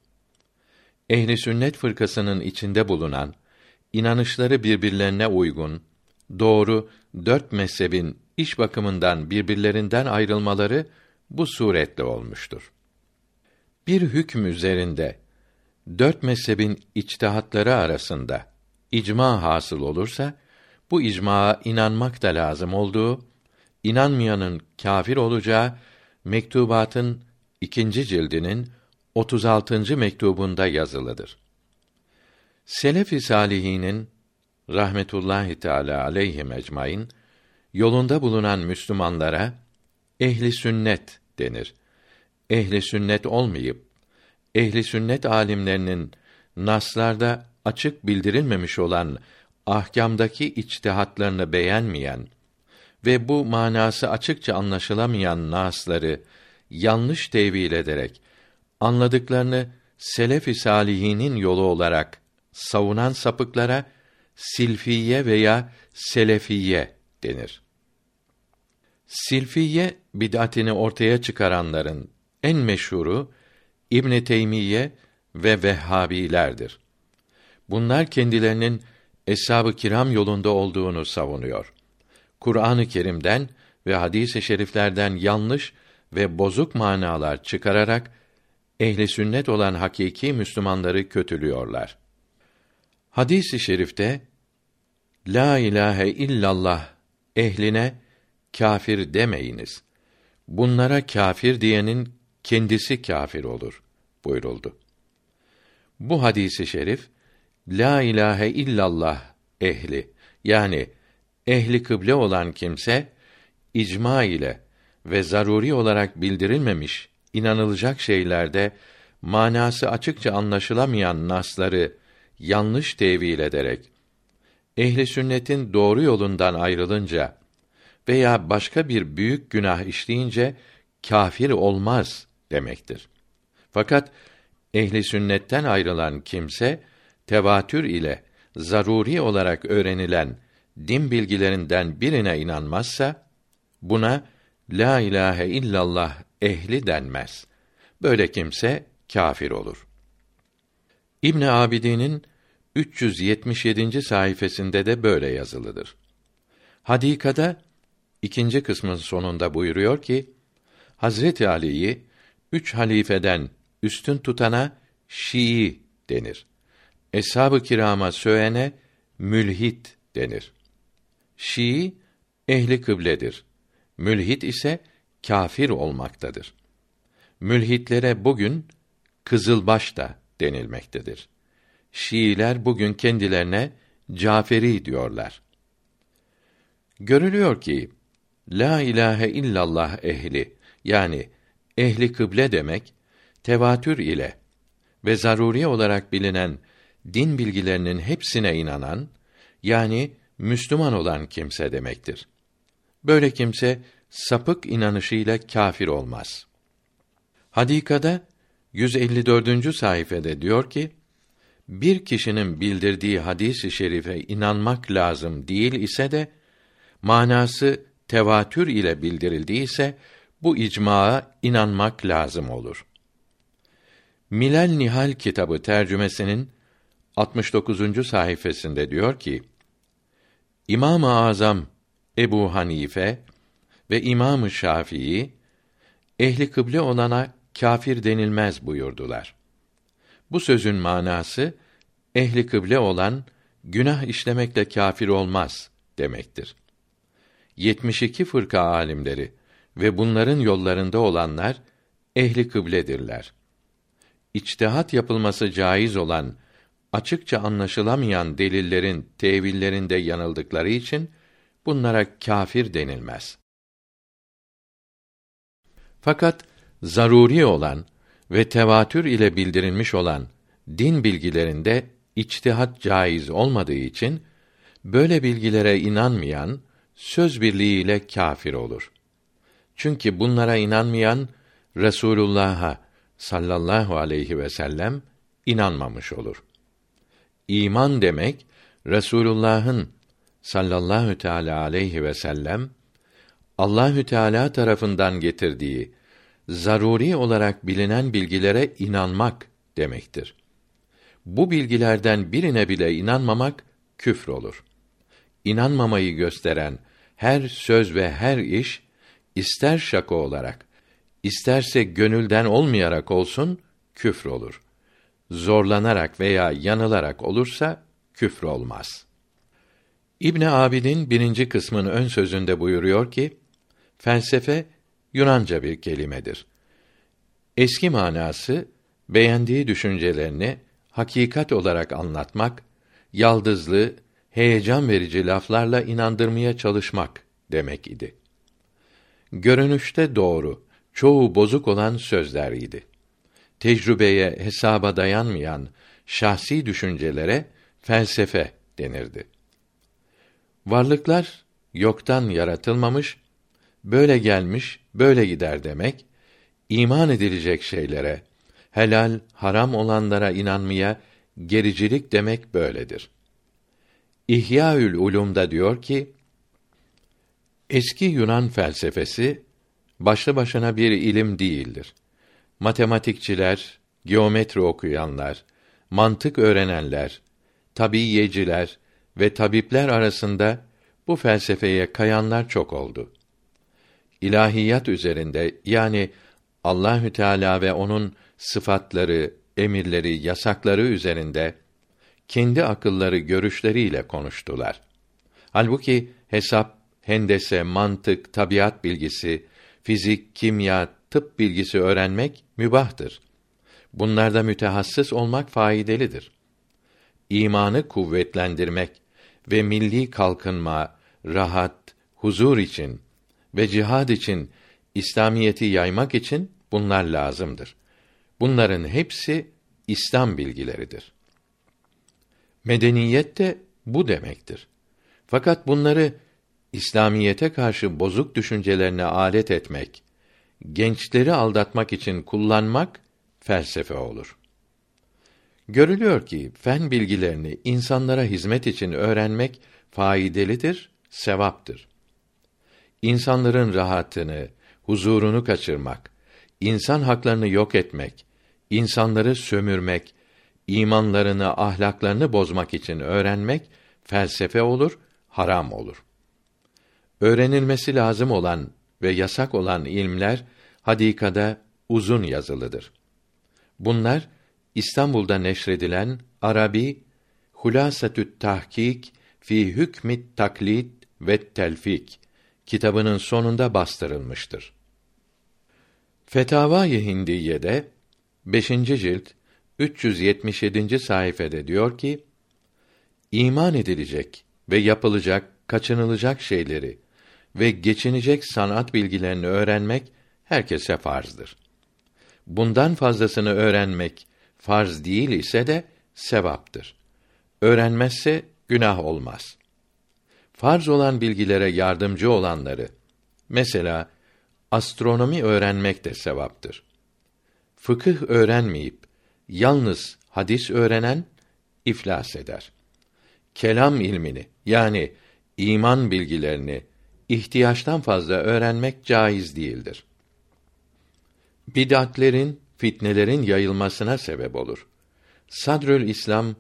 Ehli sünnet fırkasının içinde bulunan inanışları birbirlerine uygun, doğru dört mezhebin iş bakımından birbirlerinden ayrılmaları bu suretle olmuştur. Bir hüküm üzerinde dört mezhebin içtihatları arasında icma hasıl olursa bu icmaa inanmak da lazım olduğu, inanmayanın kâfir olacağı mektubatın ikinci cildinin 36. mektubunda yazılıdır. Selef-i salihinin rahmetullahi teala aleyhi ecmaîn yolunda bulunan Müslümanlara ehli sünnet denir. Ehli sünnet olmayıp ehli sünnet alimlerinin naslarda açık bildirilmemiş olan ahkamdaki içtihatlarını beğenmeyen ve bu manası açıkça anlaşılamayan nasları yanlış tevil ederek anladıklarını selef-i salihinin yolu olarak savunan sapıklara silfiye veya selefiye denir. Silfiye bid'atini ortaya çıkaranların en meşhuru İbn Teymiye ve Vehhabilerdir. Bunlar kendilerinin eshab-ı kiram yolunda olduğunu savunuyor. Kur'an-ı Kerim'den ve hadis-i şeriflerden yanlış ve bozuk manalar çıkararak ehli sünnet olan hakiki Müslümanları kötülüyorlar. Hadis-i şerifte La ilahe illallah ehline kafir demeyiniz. Bunlara kafir diyenin kendisi kafir olur buyuruldu. Bu hadisi şerif La ilahe illallah ehli yani ehli kıble olan kimse icma ile ve zaruri olarak bildirilmemiş inanılacak şeylerde manası açıkça anlaşılamayan nasları yanlış tevil ederek ehli sünnetin doğru yolundan ayrılınca veya başka bir büyük günah işleyince kafir olmaz demektir. Fakat ehli sünnetten ayrılan kimse tevatür ile zaruri olarak öğrenilen din bilgilerinden birine inanmazsa buna la ilahe illallah ehli denmez. Böyle kimse kafir olur. İbn Abidin'in 377. sayfasında de böyle yazılıdır. Hadikada ikinci kısmın sonunda buyuruyor ki Hazreti Ali'yi üç halifeden üstün tutana Şii denir. Eshab-ı kirama söğene mülhit denir. Şii ehli kıbledir. Mülhit ise kafir olmaktadır. Mülhitlere bugün kızılbaş da denilmektedir. Şiiler bugün kendilerine Caferi diyorlar. Görülüyor ki la ilahe illallah ehli yani ehli kıble demek tevatür ile ve zaruri olarak bilinen din bilgilerinin hepsine inanan yani Müslüman olan kimse demektir. Böyle kimse sapık inanışıyla kâfir olmaz. Hadikada 154. sayfede diyor ki: Bir kişinin bildirdiği hadis-i şerife inanmak lazım değil ise de manası tevatür ile bildirildiyse bu icmaa inanmak lazım olur. Milal Nihal kitabı tercümesinin 69. sayfasında diyor ki: İmam-ı Azam Ebu Hanife ve İmam-ı Şafii ehli kıble olana kâfir denilmez buyurdular. Bu sözün manası ehli kıble olan günah işlemekle kâfir olmaz demektir. 72 fırka alimleri ve bunların yollarında olanlar ehli kıbledirler. İçtihat yapılması caiz olan açıkça anlaşılamayan delillerin tevillerinde yanıldıkları için bunlara kâfir denilmez. Fakat zaruri olan ve tevatür ile bildirilmiş olan din bilgilerinde içtihat caiz olmadığı için böyle bilgilere inanmayan söz birliğiyle kâfir olur. Çünkü bunlara inanmayan Resulullah'a sallallahu aleyhi ve sellem inanmamış olur. İman demek Resulullah'ın sallallahu teala aleyhi ve sellem Allahü Teala tarafından getirdiği zaruri olarak bilinen bilgilere inanmak demektir. Bu bilgilerden birine bile inanmamak küfür olur. İnanmamayı gösteren her söz ve her iş ister şaka olarak, isterse gönülden olmayarak olsun küfür olur. Zorlanarak veya yanılarak olursa küfür olmaz. İbn Abidin birinci kısmın ön sözünde buyuruyor ki, felsefe Yunanca bir kelimedir. Eski manası beğendiği düşüncelerini hakikat olarak anlatmak, yaldızlı, heyecan verici laflarla inandırmaya çalışmak demek idi. Görünüşte doğru, çoğu bozuk olan sözler idi. Tecrübeye, hesaba dayanmayan şahsi düşüncelere felsefe denirdi. Varlıklar yoktan yaratılmamış, böyle gelmiş, böyle gider demek, iman edilecek şeylere, helal, haram olanlara inanmaya gericilik demek böyledir. İhyaül Ulum'da diyor ki, eski Yunan felsefesi başlı başına bir ilim değildir. Matematikçiler, geometri okuyanlar, mantık öğrenenler, tabiyeciler ve tabipler arasında bu felsefeye kayanlar çok oldu. İlahiyat üzerinde yani Allahü Teala ve onun sıfatları, emirleri, yasakları üzerinde kendi akılları, görüşleriyle konuştular. Halbuki hesap, hendese, mantık, tabiat bilgisi, fizik, kimya, tıp bilgisi öğrenmek mübahtır. Bunlarda mütehassıs olmak faydalıdır. İmanı kuvvetlendirmek ve milli kalkınma, rahat, huzur için ve cihad için İslamiyeti yaymak için bunlar lazımdır. Bunların hepsi İslam bilgileridir. Medeniyet de bu demektir. Fakat bunları İslamiyete karşı bozuk düşüncelerine alet etmek, gençleri aldatmak için kullanmak felsefe olur. Görülüyor ki fen bilgilerini insanlara hizmet için öğrenmek faydalıdır, sevaptır. İnsanların rahatını, huzurunu kaçırmak, insan haklarını yok etmek, insanları sömürmek, imanlarını, ahlaklarını bozmak için öğrenmek felsefe olur, haram olur. Öğrenilmesi lazım olan ve yasak olan ilmler hadikada uzun yazılıdır. Bunlar İstanbul'da neşredilen Arabi Hulasatü't Tahkik fi Hükmit Taklit ve Telfik kitabının sonunda bastırılmıştır. Fetavâ-i Hindiye'de 5. cilt 377. sayfede diyor ki: İman edilecek ve yapılacak, kaçınılacak şeyleri ve geçinecek sanat bilgilerini öğrenmek herkese farzdır. Bundan fazlasını öğrenmek farz değil ise de sevaptır. Öğrenmezse günah olmaz. Farz olan bilgilere yardımcı olanları, mesela astronomi öğrenmek de sevaptır. Fıkıh öğrenmeyip yalnız hadis öğrenen iflas eder. Kelam ilmini yani iman bilgilerini ihtiyaçtan fazla öğrenmek caiz değildir. Bid'atlerin, fitnelerin yayılmasına sebep olur. Sadrül İslam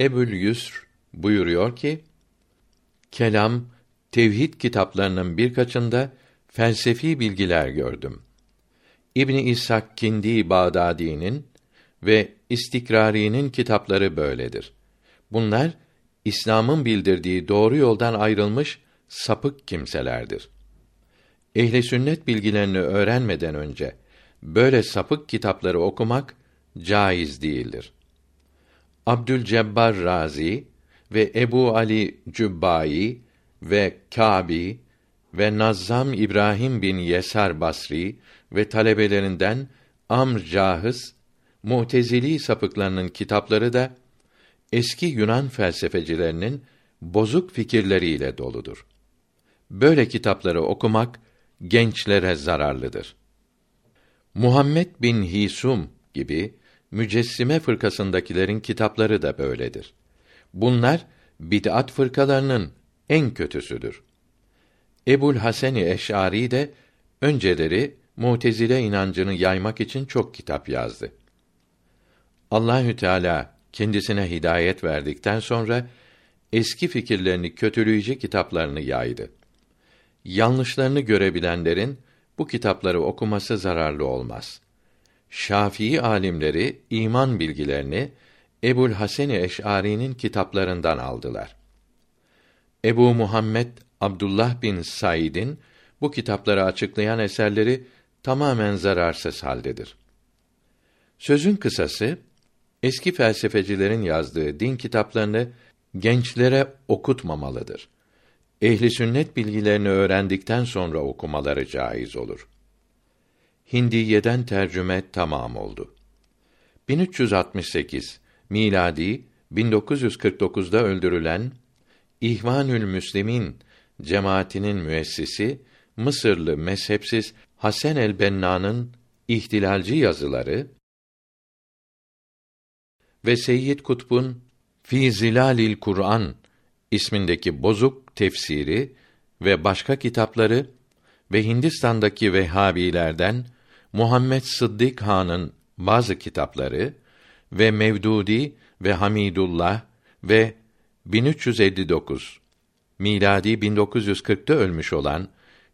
Ebül Yusr buyuruyor ki: Kelam, tevhid kitaplarının birkaçında felsefi bilgiler gördüm. İbni İshak Kindi Bağdadi'nin ve İstikrari'nin kitapları böyledir. Bunlar İslam'ın bildirdiği doğru yoldan ayrılmış sapık kimselerdir. Ehli sünnet bilgilerini öğrenmeden önce böyle sapık kitapları okumak caiz değildir. Abdülcebbar Razi ve Ebu Ali Cübbai ve Kabi ve Nazzam İbrahim bin Yesar Basri ve talebelerinden Amr Cahız, Mu'tezili sapıklarının kitapları da eski Yunan felsefecilerinin bozuk fikirleriyle doludur. Böyle kitapları okumak gençlere zararlıdır. Muhammed bin Hisum gibi mücessime fırkasındakilerin kitapları da böyledir. Bunlar bid'at fırkalarının en kötüsüdür. Ebul Haseni Eş'ari de önceleri Mutezile inancını yaymak için çok kitap yazdı. Allahü Teala kendisine hidayet verdikten sonra eski fikirlerini kötüleyici kitaplarını yaydı. Yanlışlarını görebilenlerin bu kitapları okuması zararlı olmaz. Şafii alimleri iman bilgilerini Ebul Haseni Eş'ari'nin kitaplarından aldılar. Ebu Muhammed Abdullah bin Said'in bu kitapları açıklayan eserleri tamamen zararsız haldedir. Sözün kısası eski felsefecilerin yazdığı din kitaplarını gençlere okutmamalıdır. Ehli sünnet bilgilerini öğrendikten sonra okumaları caiz olur. Hindiye'den tercüme tamam oldu. 1368 miladi 1949'da öldürülen İhvanül Müslimin cemaatinin müessisi Mısırlı mezhepsiz Hasan el-Benna'nın ihtilalci yazıları ve Seyyid Kutb'un Fi Zilalil Kur'an ismindeki bozuk tefsiri ve başka kitapları ve Hindistan'daki Vehhabilerden Muhammed Sıddık Han'ın bazı kitapları ve Mevdudi ve Hamidullah ve 1359 miladi 1940'ta ölmüş olan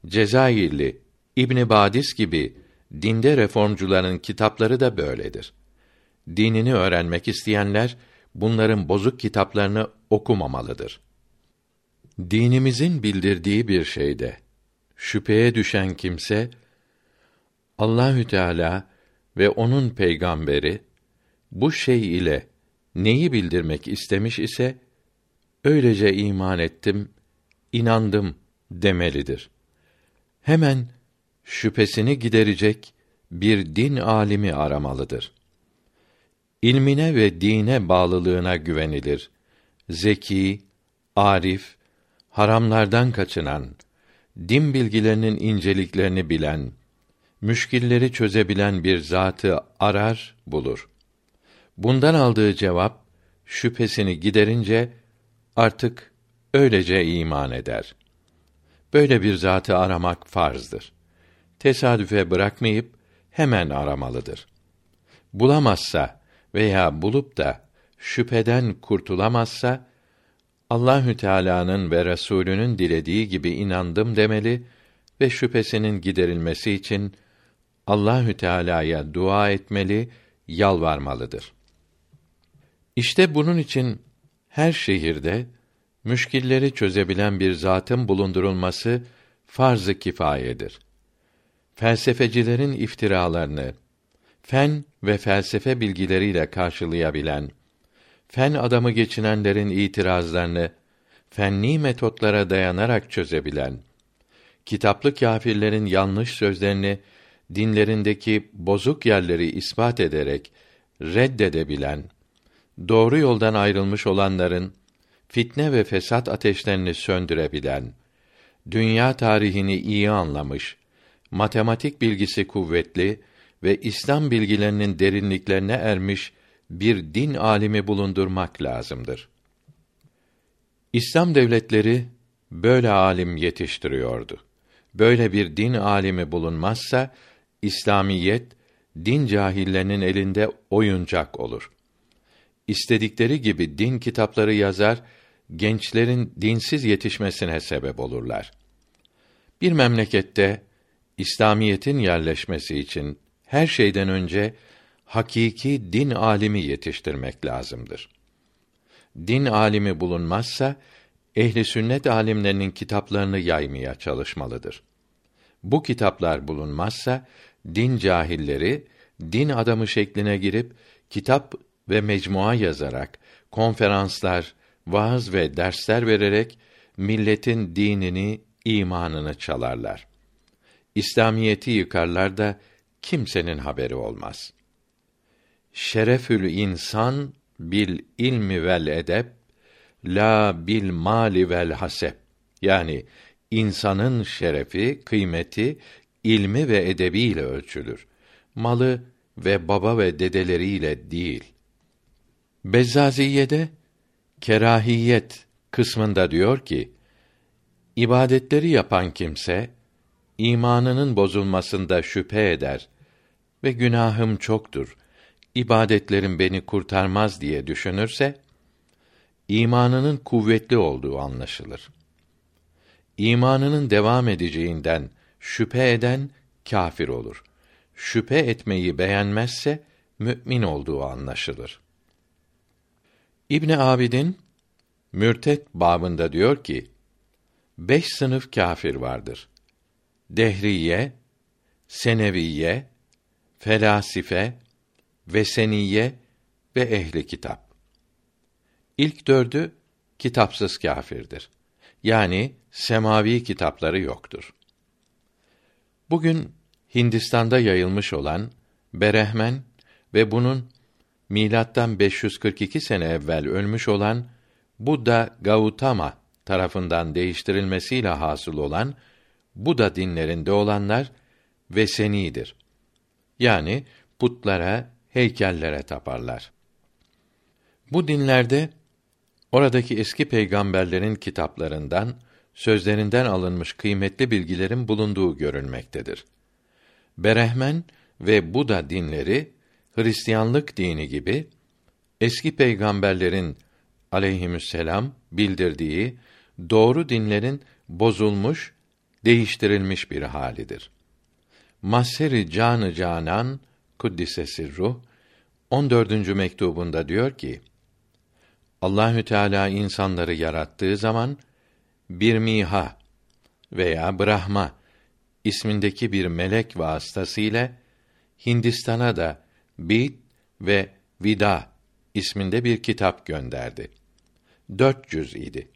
Cezayirli İbn Badis gibi dinde reformcuların kitapları da böyledir. Dinini öğrenmek isteyenler bunların bozuk kitaplarını okumamalıdır. Dinimizin bildirdiği bir şeyde şüpheye düşen kimse Allahü Teala ve onun peygamberi bu şey ile neyi bildirmek istemiş ise öylece iman ettim, inandım demelidir. Hemen şüphesini giderecek bir din alimi aramalıdır. İlmine ve dine bağlılığına güvenilir. Zeki, arif, haramlardan kaçınan, din bilgilerinin inceliklerini bilen, müşkilleri çözebilen bir zatı arar, bulur. Bundan aldığı cevap şüphesini giderince artık öylece iman eder. Böyle bir zatı aramak farzdır. Tesadüfe bırakmayıp hemen aramalıdır. Bulamazsa veya bulup da şüpheden kurtulamazsa Allahü Teala'nın ve Resulünün dilediği gibi inandım demeli ve şüphesinin giderilmesi için Allahü Teala'ya dua etmeli, yalvarmalıdır. İşte bunun için her şehirde müşkilleri çözebilen bir zatın bulundurulması farz-ı kifayedir. Felsefecilerin iftiralarını fen ve felsefe bilgileriyle karşılayabilen, fen adamı geçinenlerin itirazlarını fenni metotlara dayanarak çözebilen, kitaplı kâfirlerin yanlış sözlerini dinlerindeki bozuk yerleri ispat ederek reddedebilen, doğru yoldan ayrılmış olanların fitne ve fesat ateşlerini söndürebilen, dünya tarihini iyi anlamış, matematik bilgisi kuvvetli ve İslam bilgilerinin derinliklerine ermiş bir din alimi bulundurmak lazımdır. İslam devletleri böyle alim yetiştiriyordu. Böyle bir din alimi bulunmazsa İslamiyet din cahillerinin elinde oyuncak olur. İstedikleri gibi din kitapları yazar, gençlerin dinsiz yetişmesine sebep olurlar. Bir memlekette İslamiyetin yerleşmesi için her şeyden önce hakiki din alimi yetiştirmek lazımdır. Din alimi bulunmazsa ehli sünnet alimlerinin kitaplarını yaymaya çalışmalıdır. Bu kitaplar bulunmazsa din cahilleri din adamı şekline girip kitap ve mecmua yazarak konferanslar, vaaz ve dersler vererek milletin dinini, imanını çalarlar. İslamiyeti yıkarlar da kimsenin haberi olmaz. Şerefül insan bil ilmi vel edep la bil mali vel hasep. Yani insanın şerefi, kıymeti ilmi ve edebiyle ölçülür. Malı ve baba ve dedeleriyle değil. Bezzaziye'de kerahiyet kısmında diyor ki ibadetleri yapan kimse imanının bozulmasında şüphe eder ve günahım çoktur. İbadetlerim beni kurtarmaz diye düşünürse imanının kuvvetli olduğu anlaşılır. İmanının devam edeceğinden şüphe eden kâfir olur. Şüphe etmeyi beğenmezse mümin olduğu anlaşılır. İbn Abidin Mürtet babında diyor ki: Beş sınıf kâfir vardır. Dehriye, Seneviye, felasife, veseniye ve ehli kitap. İlk dördü kitapsız kâfirdir. Yani semavi kitapları yoktur. Bugün Hindistan'da yayılmış olan Berehmen ve bunun milattan 542 sene evvel ölmüş olan Buddha Gautama tarafından değiştirilmesiyle hasıl olan Buda dinlerinde olanlar vesenidir. Yani putlara, heykellere taparlar. Bu dinlerde oradaki eski peygamberlerin kitaplarından, sözlerinden alınmış kıymetli bilgilerin bulunduğu görülmektedir. Berehmen ve Buda dinleri Hristiyanlık dini gibi eski peygamberlerin aleyhisselam bildirdiği doğru dinlerin bozulmuş, değiştirilmiş bir halidir. Mahseri Canı Canan Kuddisesi Ruh 14. mektubunda diyor ki: Allahü Teala insanları yarattığı zaman bir miha veya Brahma ismindeki bir melek vasıtasıyla Hindistan'a da Bid ve Vida isminde bir kitap gönderdi. Dört cüz idi.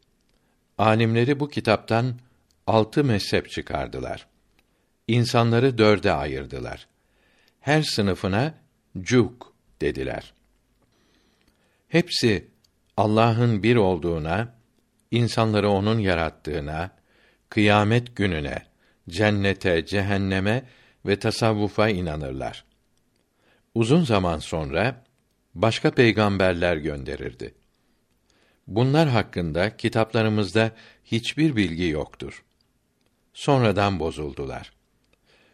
Alimleri bu kitaptan altı mezhep çıkardılar. İnsanları dörde ayırdılar. Her sınıfına cuk dediler. Hepsi Allah'ın bir olduğuna, insanları onun yarattığına, kıyamet gününe, cennete, cehenneme ve tasavvufa inanırlar. Uzun zaman sonra başka peygamberler gönderirdi. Bunlar hakkında kitaplarımızda hiçbir bilgi yoktur. Sonradan bozuldular.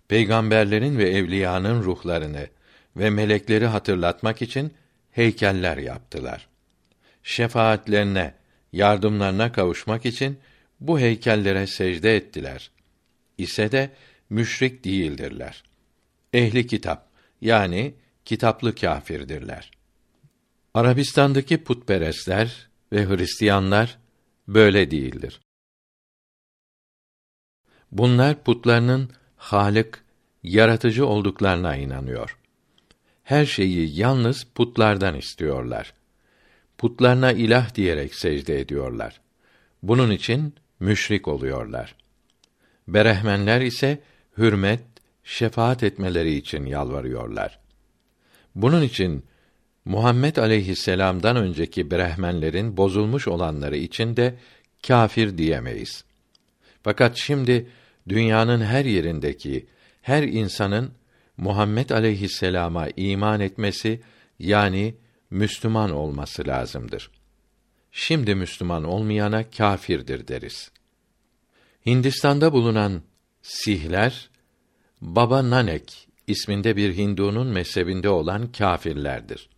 Peygamberlerin ve evliyanın ruhlarını ve melekleri hatırlatmak için heykeller yaptılar. Şefaatlerine, yardımlarına kavuşmak için bu heykellere secde ettiler. İse de müşrik değildirler. Ehli kitap yani kitaplı kâfirdirler. Arabistan'daki putperestler ve Hristiyanlar böyle değildir. Bunlar putlarının Halık, yaratıcı olduklarına inanıyor. Her şeyi yalnız putlardan istiyorlar. Putlarına ilah diyerek secde ediyorlar. Bunun için müşrik oluyorlar. Berehmenler ise hürmet, şefaat etmeleri için yalvarıyorlar. Bunun için Muhammed aleyhisselam'dan önceki Brehmenlerin bozulmuş olanları için de kâfir diyemeyiz. Fakat şimdi dünyanın her yerindeki her insanın Muhammed aleyhisselama iman etmesi yani Müslüman olması lazımdır. Şimdi Müslüman olmayana kâfirdir deriz. Hindistan'da bulunan Sihler Baba Nanek isminde bir Hindu'nun mezhebinde olan kâfirlerdir.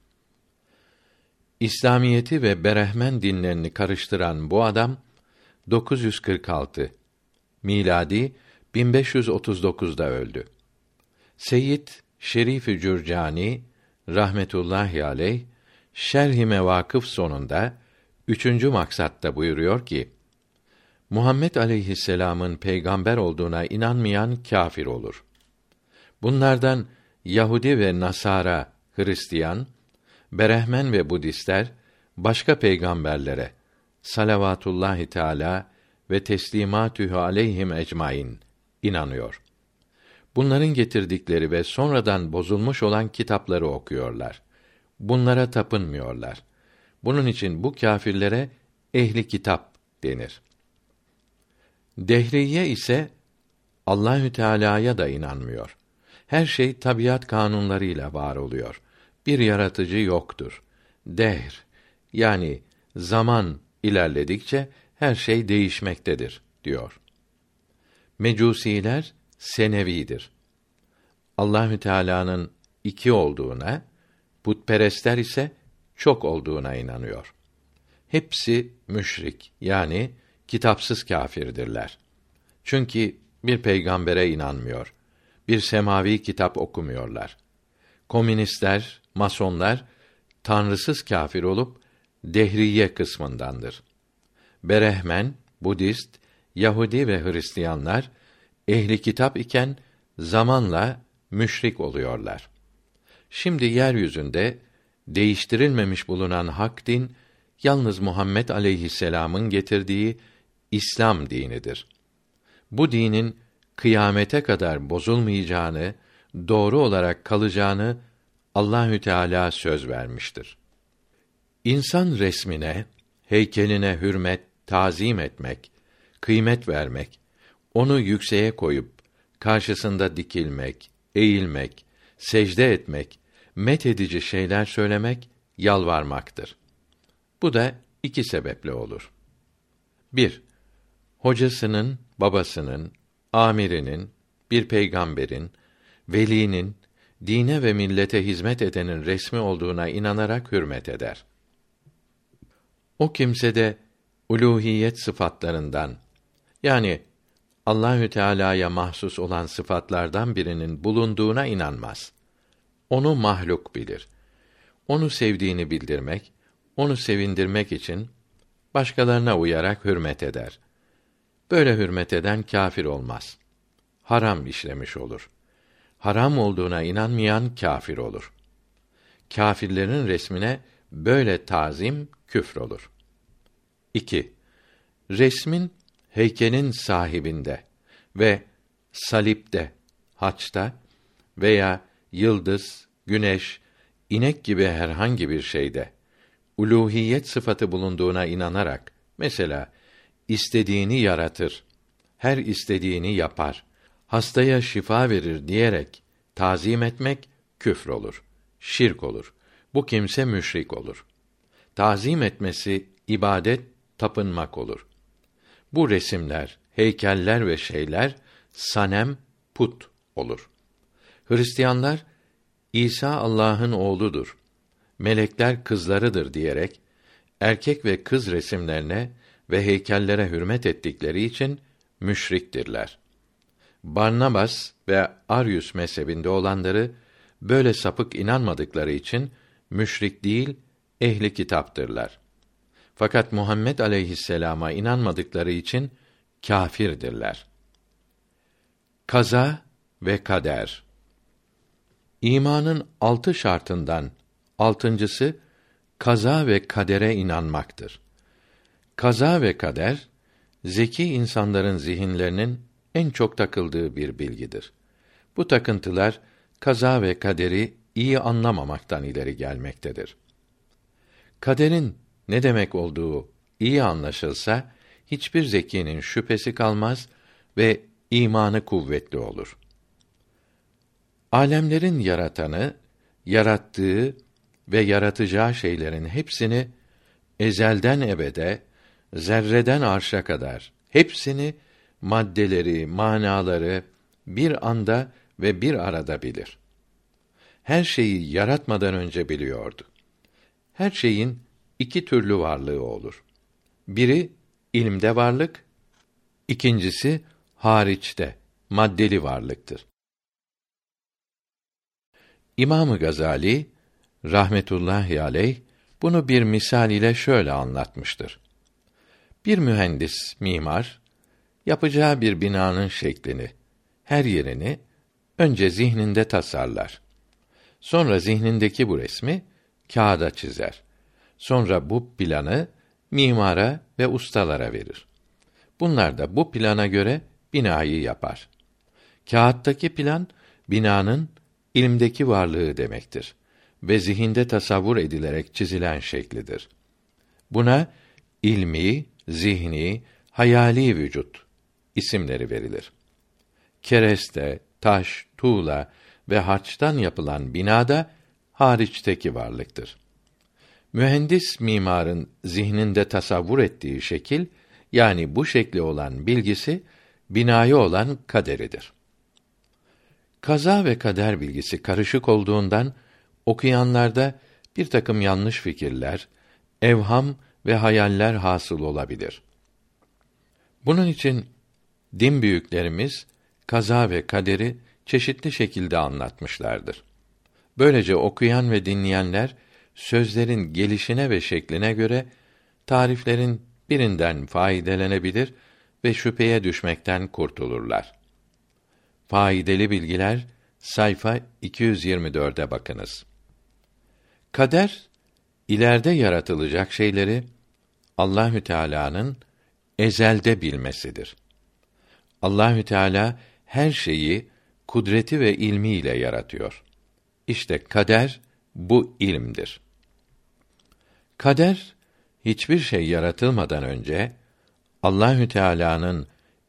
İslamiyeti ve Berehmen dinlerini karıştıran bu adam 946 miladi 1539'da öldü. Seyyid Şerif-i Cürcani rahmetullahi aleyh Şerh-i Mevakıf sonunda üçüncü maksatta buyuruyor ki: Muhammed aleyhisselam'ın peygamber olduğuna inanmayan kâfir olur. Bunlardan Yahudi ve Nasara, Hristiyan, Berehmen ve Budistler başka peygamberlere salavatullahi teala ve teslimatühü aleyhim ecmaîn inanıyor. Bunların getirdikleri ve sonradan bozulmuş olan kitapları okuyorlar. Bunlara tapınmıyorlar. Bunun için bu kâfirlere ehli kitap denir. Dehriye ise Allahü Teala'ya da inanmıyor. Her şey tabiat kanunlarıyla var oluyor. Bir yaratıcı yoktur. Dehr yani zaman ilerledikçe her şey değişmektedir diyor. Mecusiler senevidir. Allahü Teala'nın iki olduğuna, putperestler ise çok olduğuna inanıyor. Hepsi müşrik yani kitapsız kâfirdirler. Çünkü bir peygambere inanmıyor. Bir semavi kitap okumuyorlar. Komünistler, masonlar tanrısız kâfir olup dehriye kısmındandır. Berehmen, Budist, Yahudi ve Hristiyanlar ehli kitap iken zamanla müşrik oluyorlar. Şimdi yeryüzünde değiştirilmemiş bulunan hak din yalnız Muhammed aleyhisselam'ın getirdiği İslam dinidir. Bu dinin kıyamete kadar bozulmayacağını, doğru olarak kalacağını Allahü Teala söz vermiştir. İnsan resmine, heykeline hürmet, tazim etmek, kıymet vermek, onu yükseğe koyup karşısında dikilmek, eğilmek, secde etmek, met edici şeyler söylemek yalvarmaktır. Bu da iki sebeple olur. 1. Hocasının, babasının, amirinin, bir peygamberin, velinin, dine ve millete hizmet edenin resmi olduğuna inanarak hürmet eder. O kimse de uluhiyet sıfatlarından yani Allahü Teala'ya mahsus olan sıfatlardan birinin bulunduğuna inanmaz. Onu mahluk bilir. Onu sevdiğini bildirmek, onu sevindirmek için başkalarına uyarak hürmet eder. Böyle hürmet eden kâfir olmaz. Haram işlemiş olur. Haram olduğuna inanmayan kâfir olur. Kâfirlerin resmine böyle tazim küfr olur. 2. Resmin heykelin sahibinde ve salipte, haçta veya yıldız, güneş, inek gibi herhangi bir şeyde uluhiyet sıfatı bulunduğuna inanarak mesela istediğini yaratır, her istediğini yapar, hastaya şifa verir diyerek tazim etmek küfr olur, şirk olur. Bu kimse müşrik olur. Tazim etmesi ibadet, tapınmak olur. Bu resimler, heykeller ve şeyler sanem, put olur. Hristiyanlar İsa Allah'ın oğludur. Melekler kızlarıdır diyerek erkek ve kız resimlerine ve heykellere hürmet ettikleri için müşriktirler. Barnabas ve Aryus mezhebinde olanları böyle sapık inanmadıkları için müşrik değil, ehli kitaptırlar. Fakat Muhammed aleyhisselama inanmadıkları için kâfirdirler. Kaza ve kader. İmanın altı şartından altıncısı kaza ve kadere inanmaktır. Kaza ve kader zeki insanların zihinlerinin en çok takıldığı bir bilgidir. Bu takıntılar kaza ve kaderi iyi anlamamaktan ileri gelmektedir. Kaderin ne demek olduğu iyi anlaşılsa hiçbir zekinin şüphesi kalmaz ve imanı kuvvetli olur. Alemlerin yaratanı, yarattığı ve yaratacağı şeylerin hepsini ezelden ebede, zerreden arşa kadar hepsini maddeleri, manaları bir anda ve bir arada bilir. Her şeyi yaratmadan önce biliyordu. Her şeyin iki türlü varlığı olur. Biri ilimde varlık, ikincisi hariçte maddeli varlıktır. İmamı Gazali rahmetullahi aleyh bunu bir misal ile şöyle anlatmıştır. Bir mühendis, mimar yapacağı bir binanın şeklini, her yerini önce zihninde tasarlar. Sonra zihnindeki bu resmi kağıda çizer. Sonra bu planı mimara ve ustalara verir. Bunlar da bu plana göre binayı yapar. Kağıttaki plan binanın ilimdeki varlığı demektir ve zihinde tasavvur edilerek çizilen şeklidir. Buna ilmi, zihni, hayali vücut isimleri verilir. Kereste, taş, tuğla ve harçtan yapılan binada hariçteki varlıktır. Mühendis mimarın zihninde tasavvur ettiği şekil yani bu şekli olan bilgisi binayı olan kaderidir. Kaza ve kader bilgisi karışık olduğundan okuyanlarda bir takım yanlış fikirler, evham ve hayaller hasıl olabilir. Bunun için din büyüklerimiz kaza ve kaderi çeşitli şekilde anlatmışlardır. Böylece okuyan ve dinleyenler sözlerin gelişine ve şekline göre tariflerin birinden faydelenebilir ve şüpheye düşmekten kurtulurlar. Faydalı bilgiler sayfa 224'e bakınız. Kader ileride yaratılacak şeyleri Allahü Teala'nın ezelde bilmesidir. Allahü Teala her şeyi kudreti ve ilmiyle yaratıyor. İşte kader bu ilimdir. Kader hiçbir şey yaratılmadan önce Allahü Teala'nın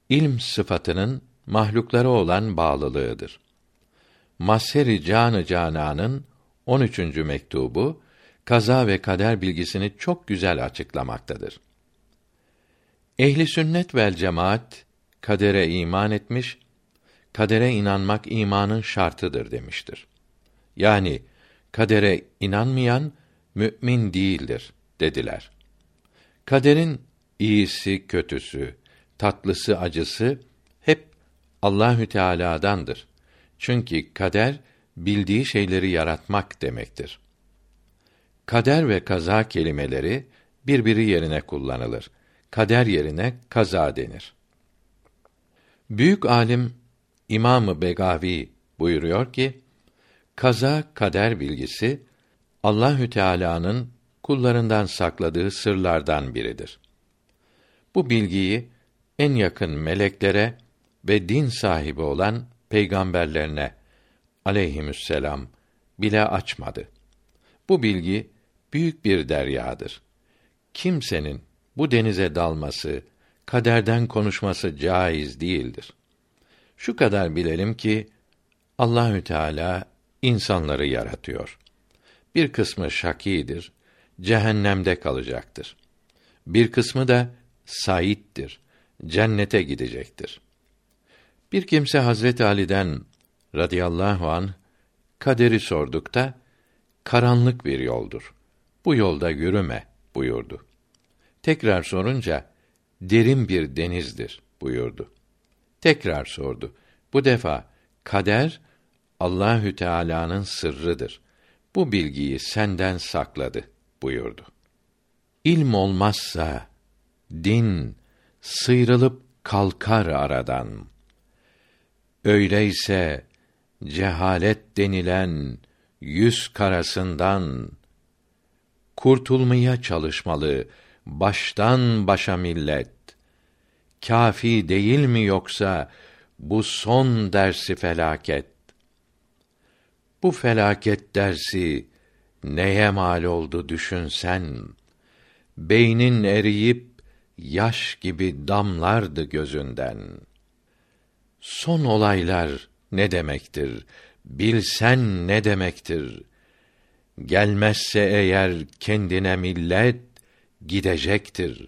ilm sıfatının mahluklara olan bağlılığıdır. Maseri Canı Canan'ın 13. mektubu kaza ve kader bilgisini çok güzel açıklamaktadır. Ehli sünnet vel cemaat kadere iman etmiş, kadere inanmak imanın şartıdır demiştir. Yani kadere inanmayan mümin değildir dediler. Kaderin iyisi, kötüsü, tatlısı, acısı hep Allahü Teala'dandır. Çünkü kader bildiği şeyleri yaratmak demektir. Kader ve kaza kelimeleri birbiri yerine kullanılır. Kader yerine kaza denir. Büyük alim İmamı Begavi buyuruyor ki: Kaza kader bilgisi Allahü Teala'nın kullarından sakladığı sırlardan biridir. Bu bilgiyi en yakın meleklere ve din sahibi olan peygamberlerine aleyhisselam bile açmadı. Bu bilgi büyük bir deryadır. Kimsenin bu denize dalması, kaderden konuşması caiz değildir. Şu kadar bilelim ki Allahü Teala insanları yaratıyor. Bir kısmı şakidir, cehennemde kalacaktır. Bir kısmı da saittir, cennete gidecektir. Bir kimse Hazret Ali'den radıyallahu an kaderi sordukta karanlık bir yoldur. Bu yolda yürüme buyurdu. Tekrar sorunca derin bir denizdir buyurdu. Tekrar sordu. Bu defa kader Allahü Teala'nın sırrıdır. Bu bilgiyi senden sakladı buyurdu. İlm olmazsa din sıyrılıp kalkar aradan. Öyleyse cehalet denilen yüz karasından kurtulmaya çalışmalı baştan başa millet. Kafi değil mi yoksa bu son dersi felaket? Bu felaket dersi neye mal oldu düşünsen? Beynin eriyip yaş gibi damlardı gözünden. Son olaylar ne demektir? Bilsen ne demektir? Gelmezse eğer kendine millet gidecektir.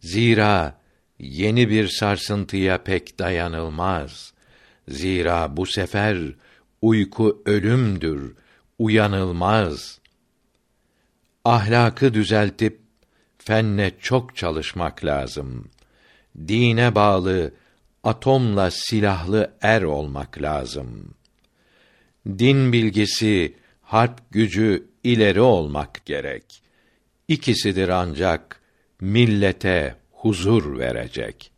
Zira yeni bir sarsıntıya pek dayanılmaz. Zira bu sefer uyku ölümdür, uyanılmaz. Ahlakı düzeltip fenne çok çalışmak lazım. Dine bağlı atomla silahlı er olmak lazım. Din bilgisi, harp gücü ileri olmak gerek. İkisidir ancak millete huzur verecek.''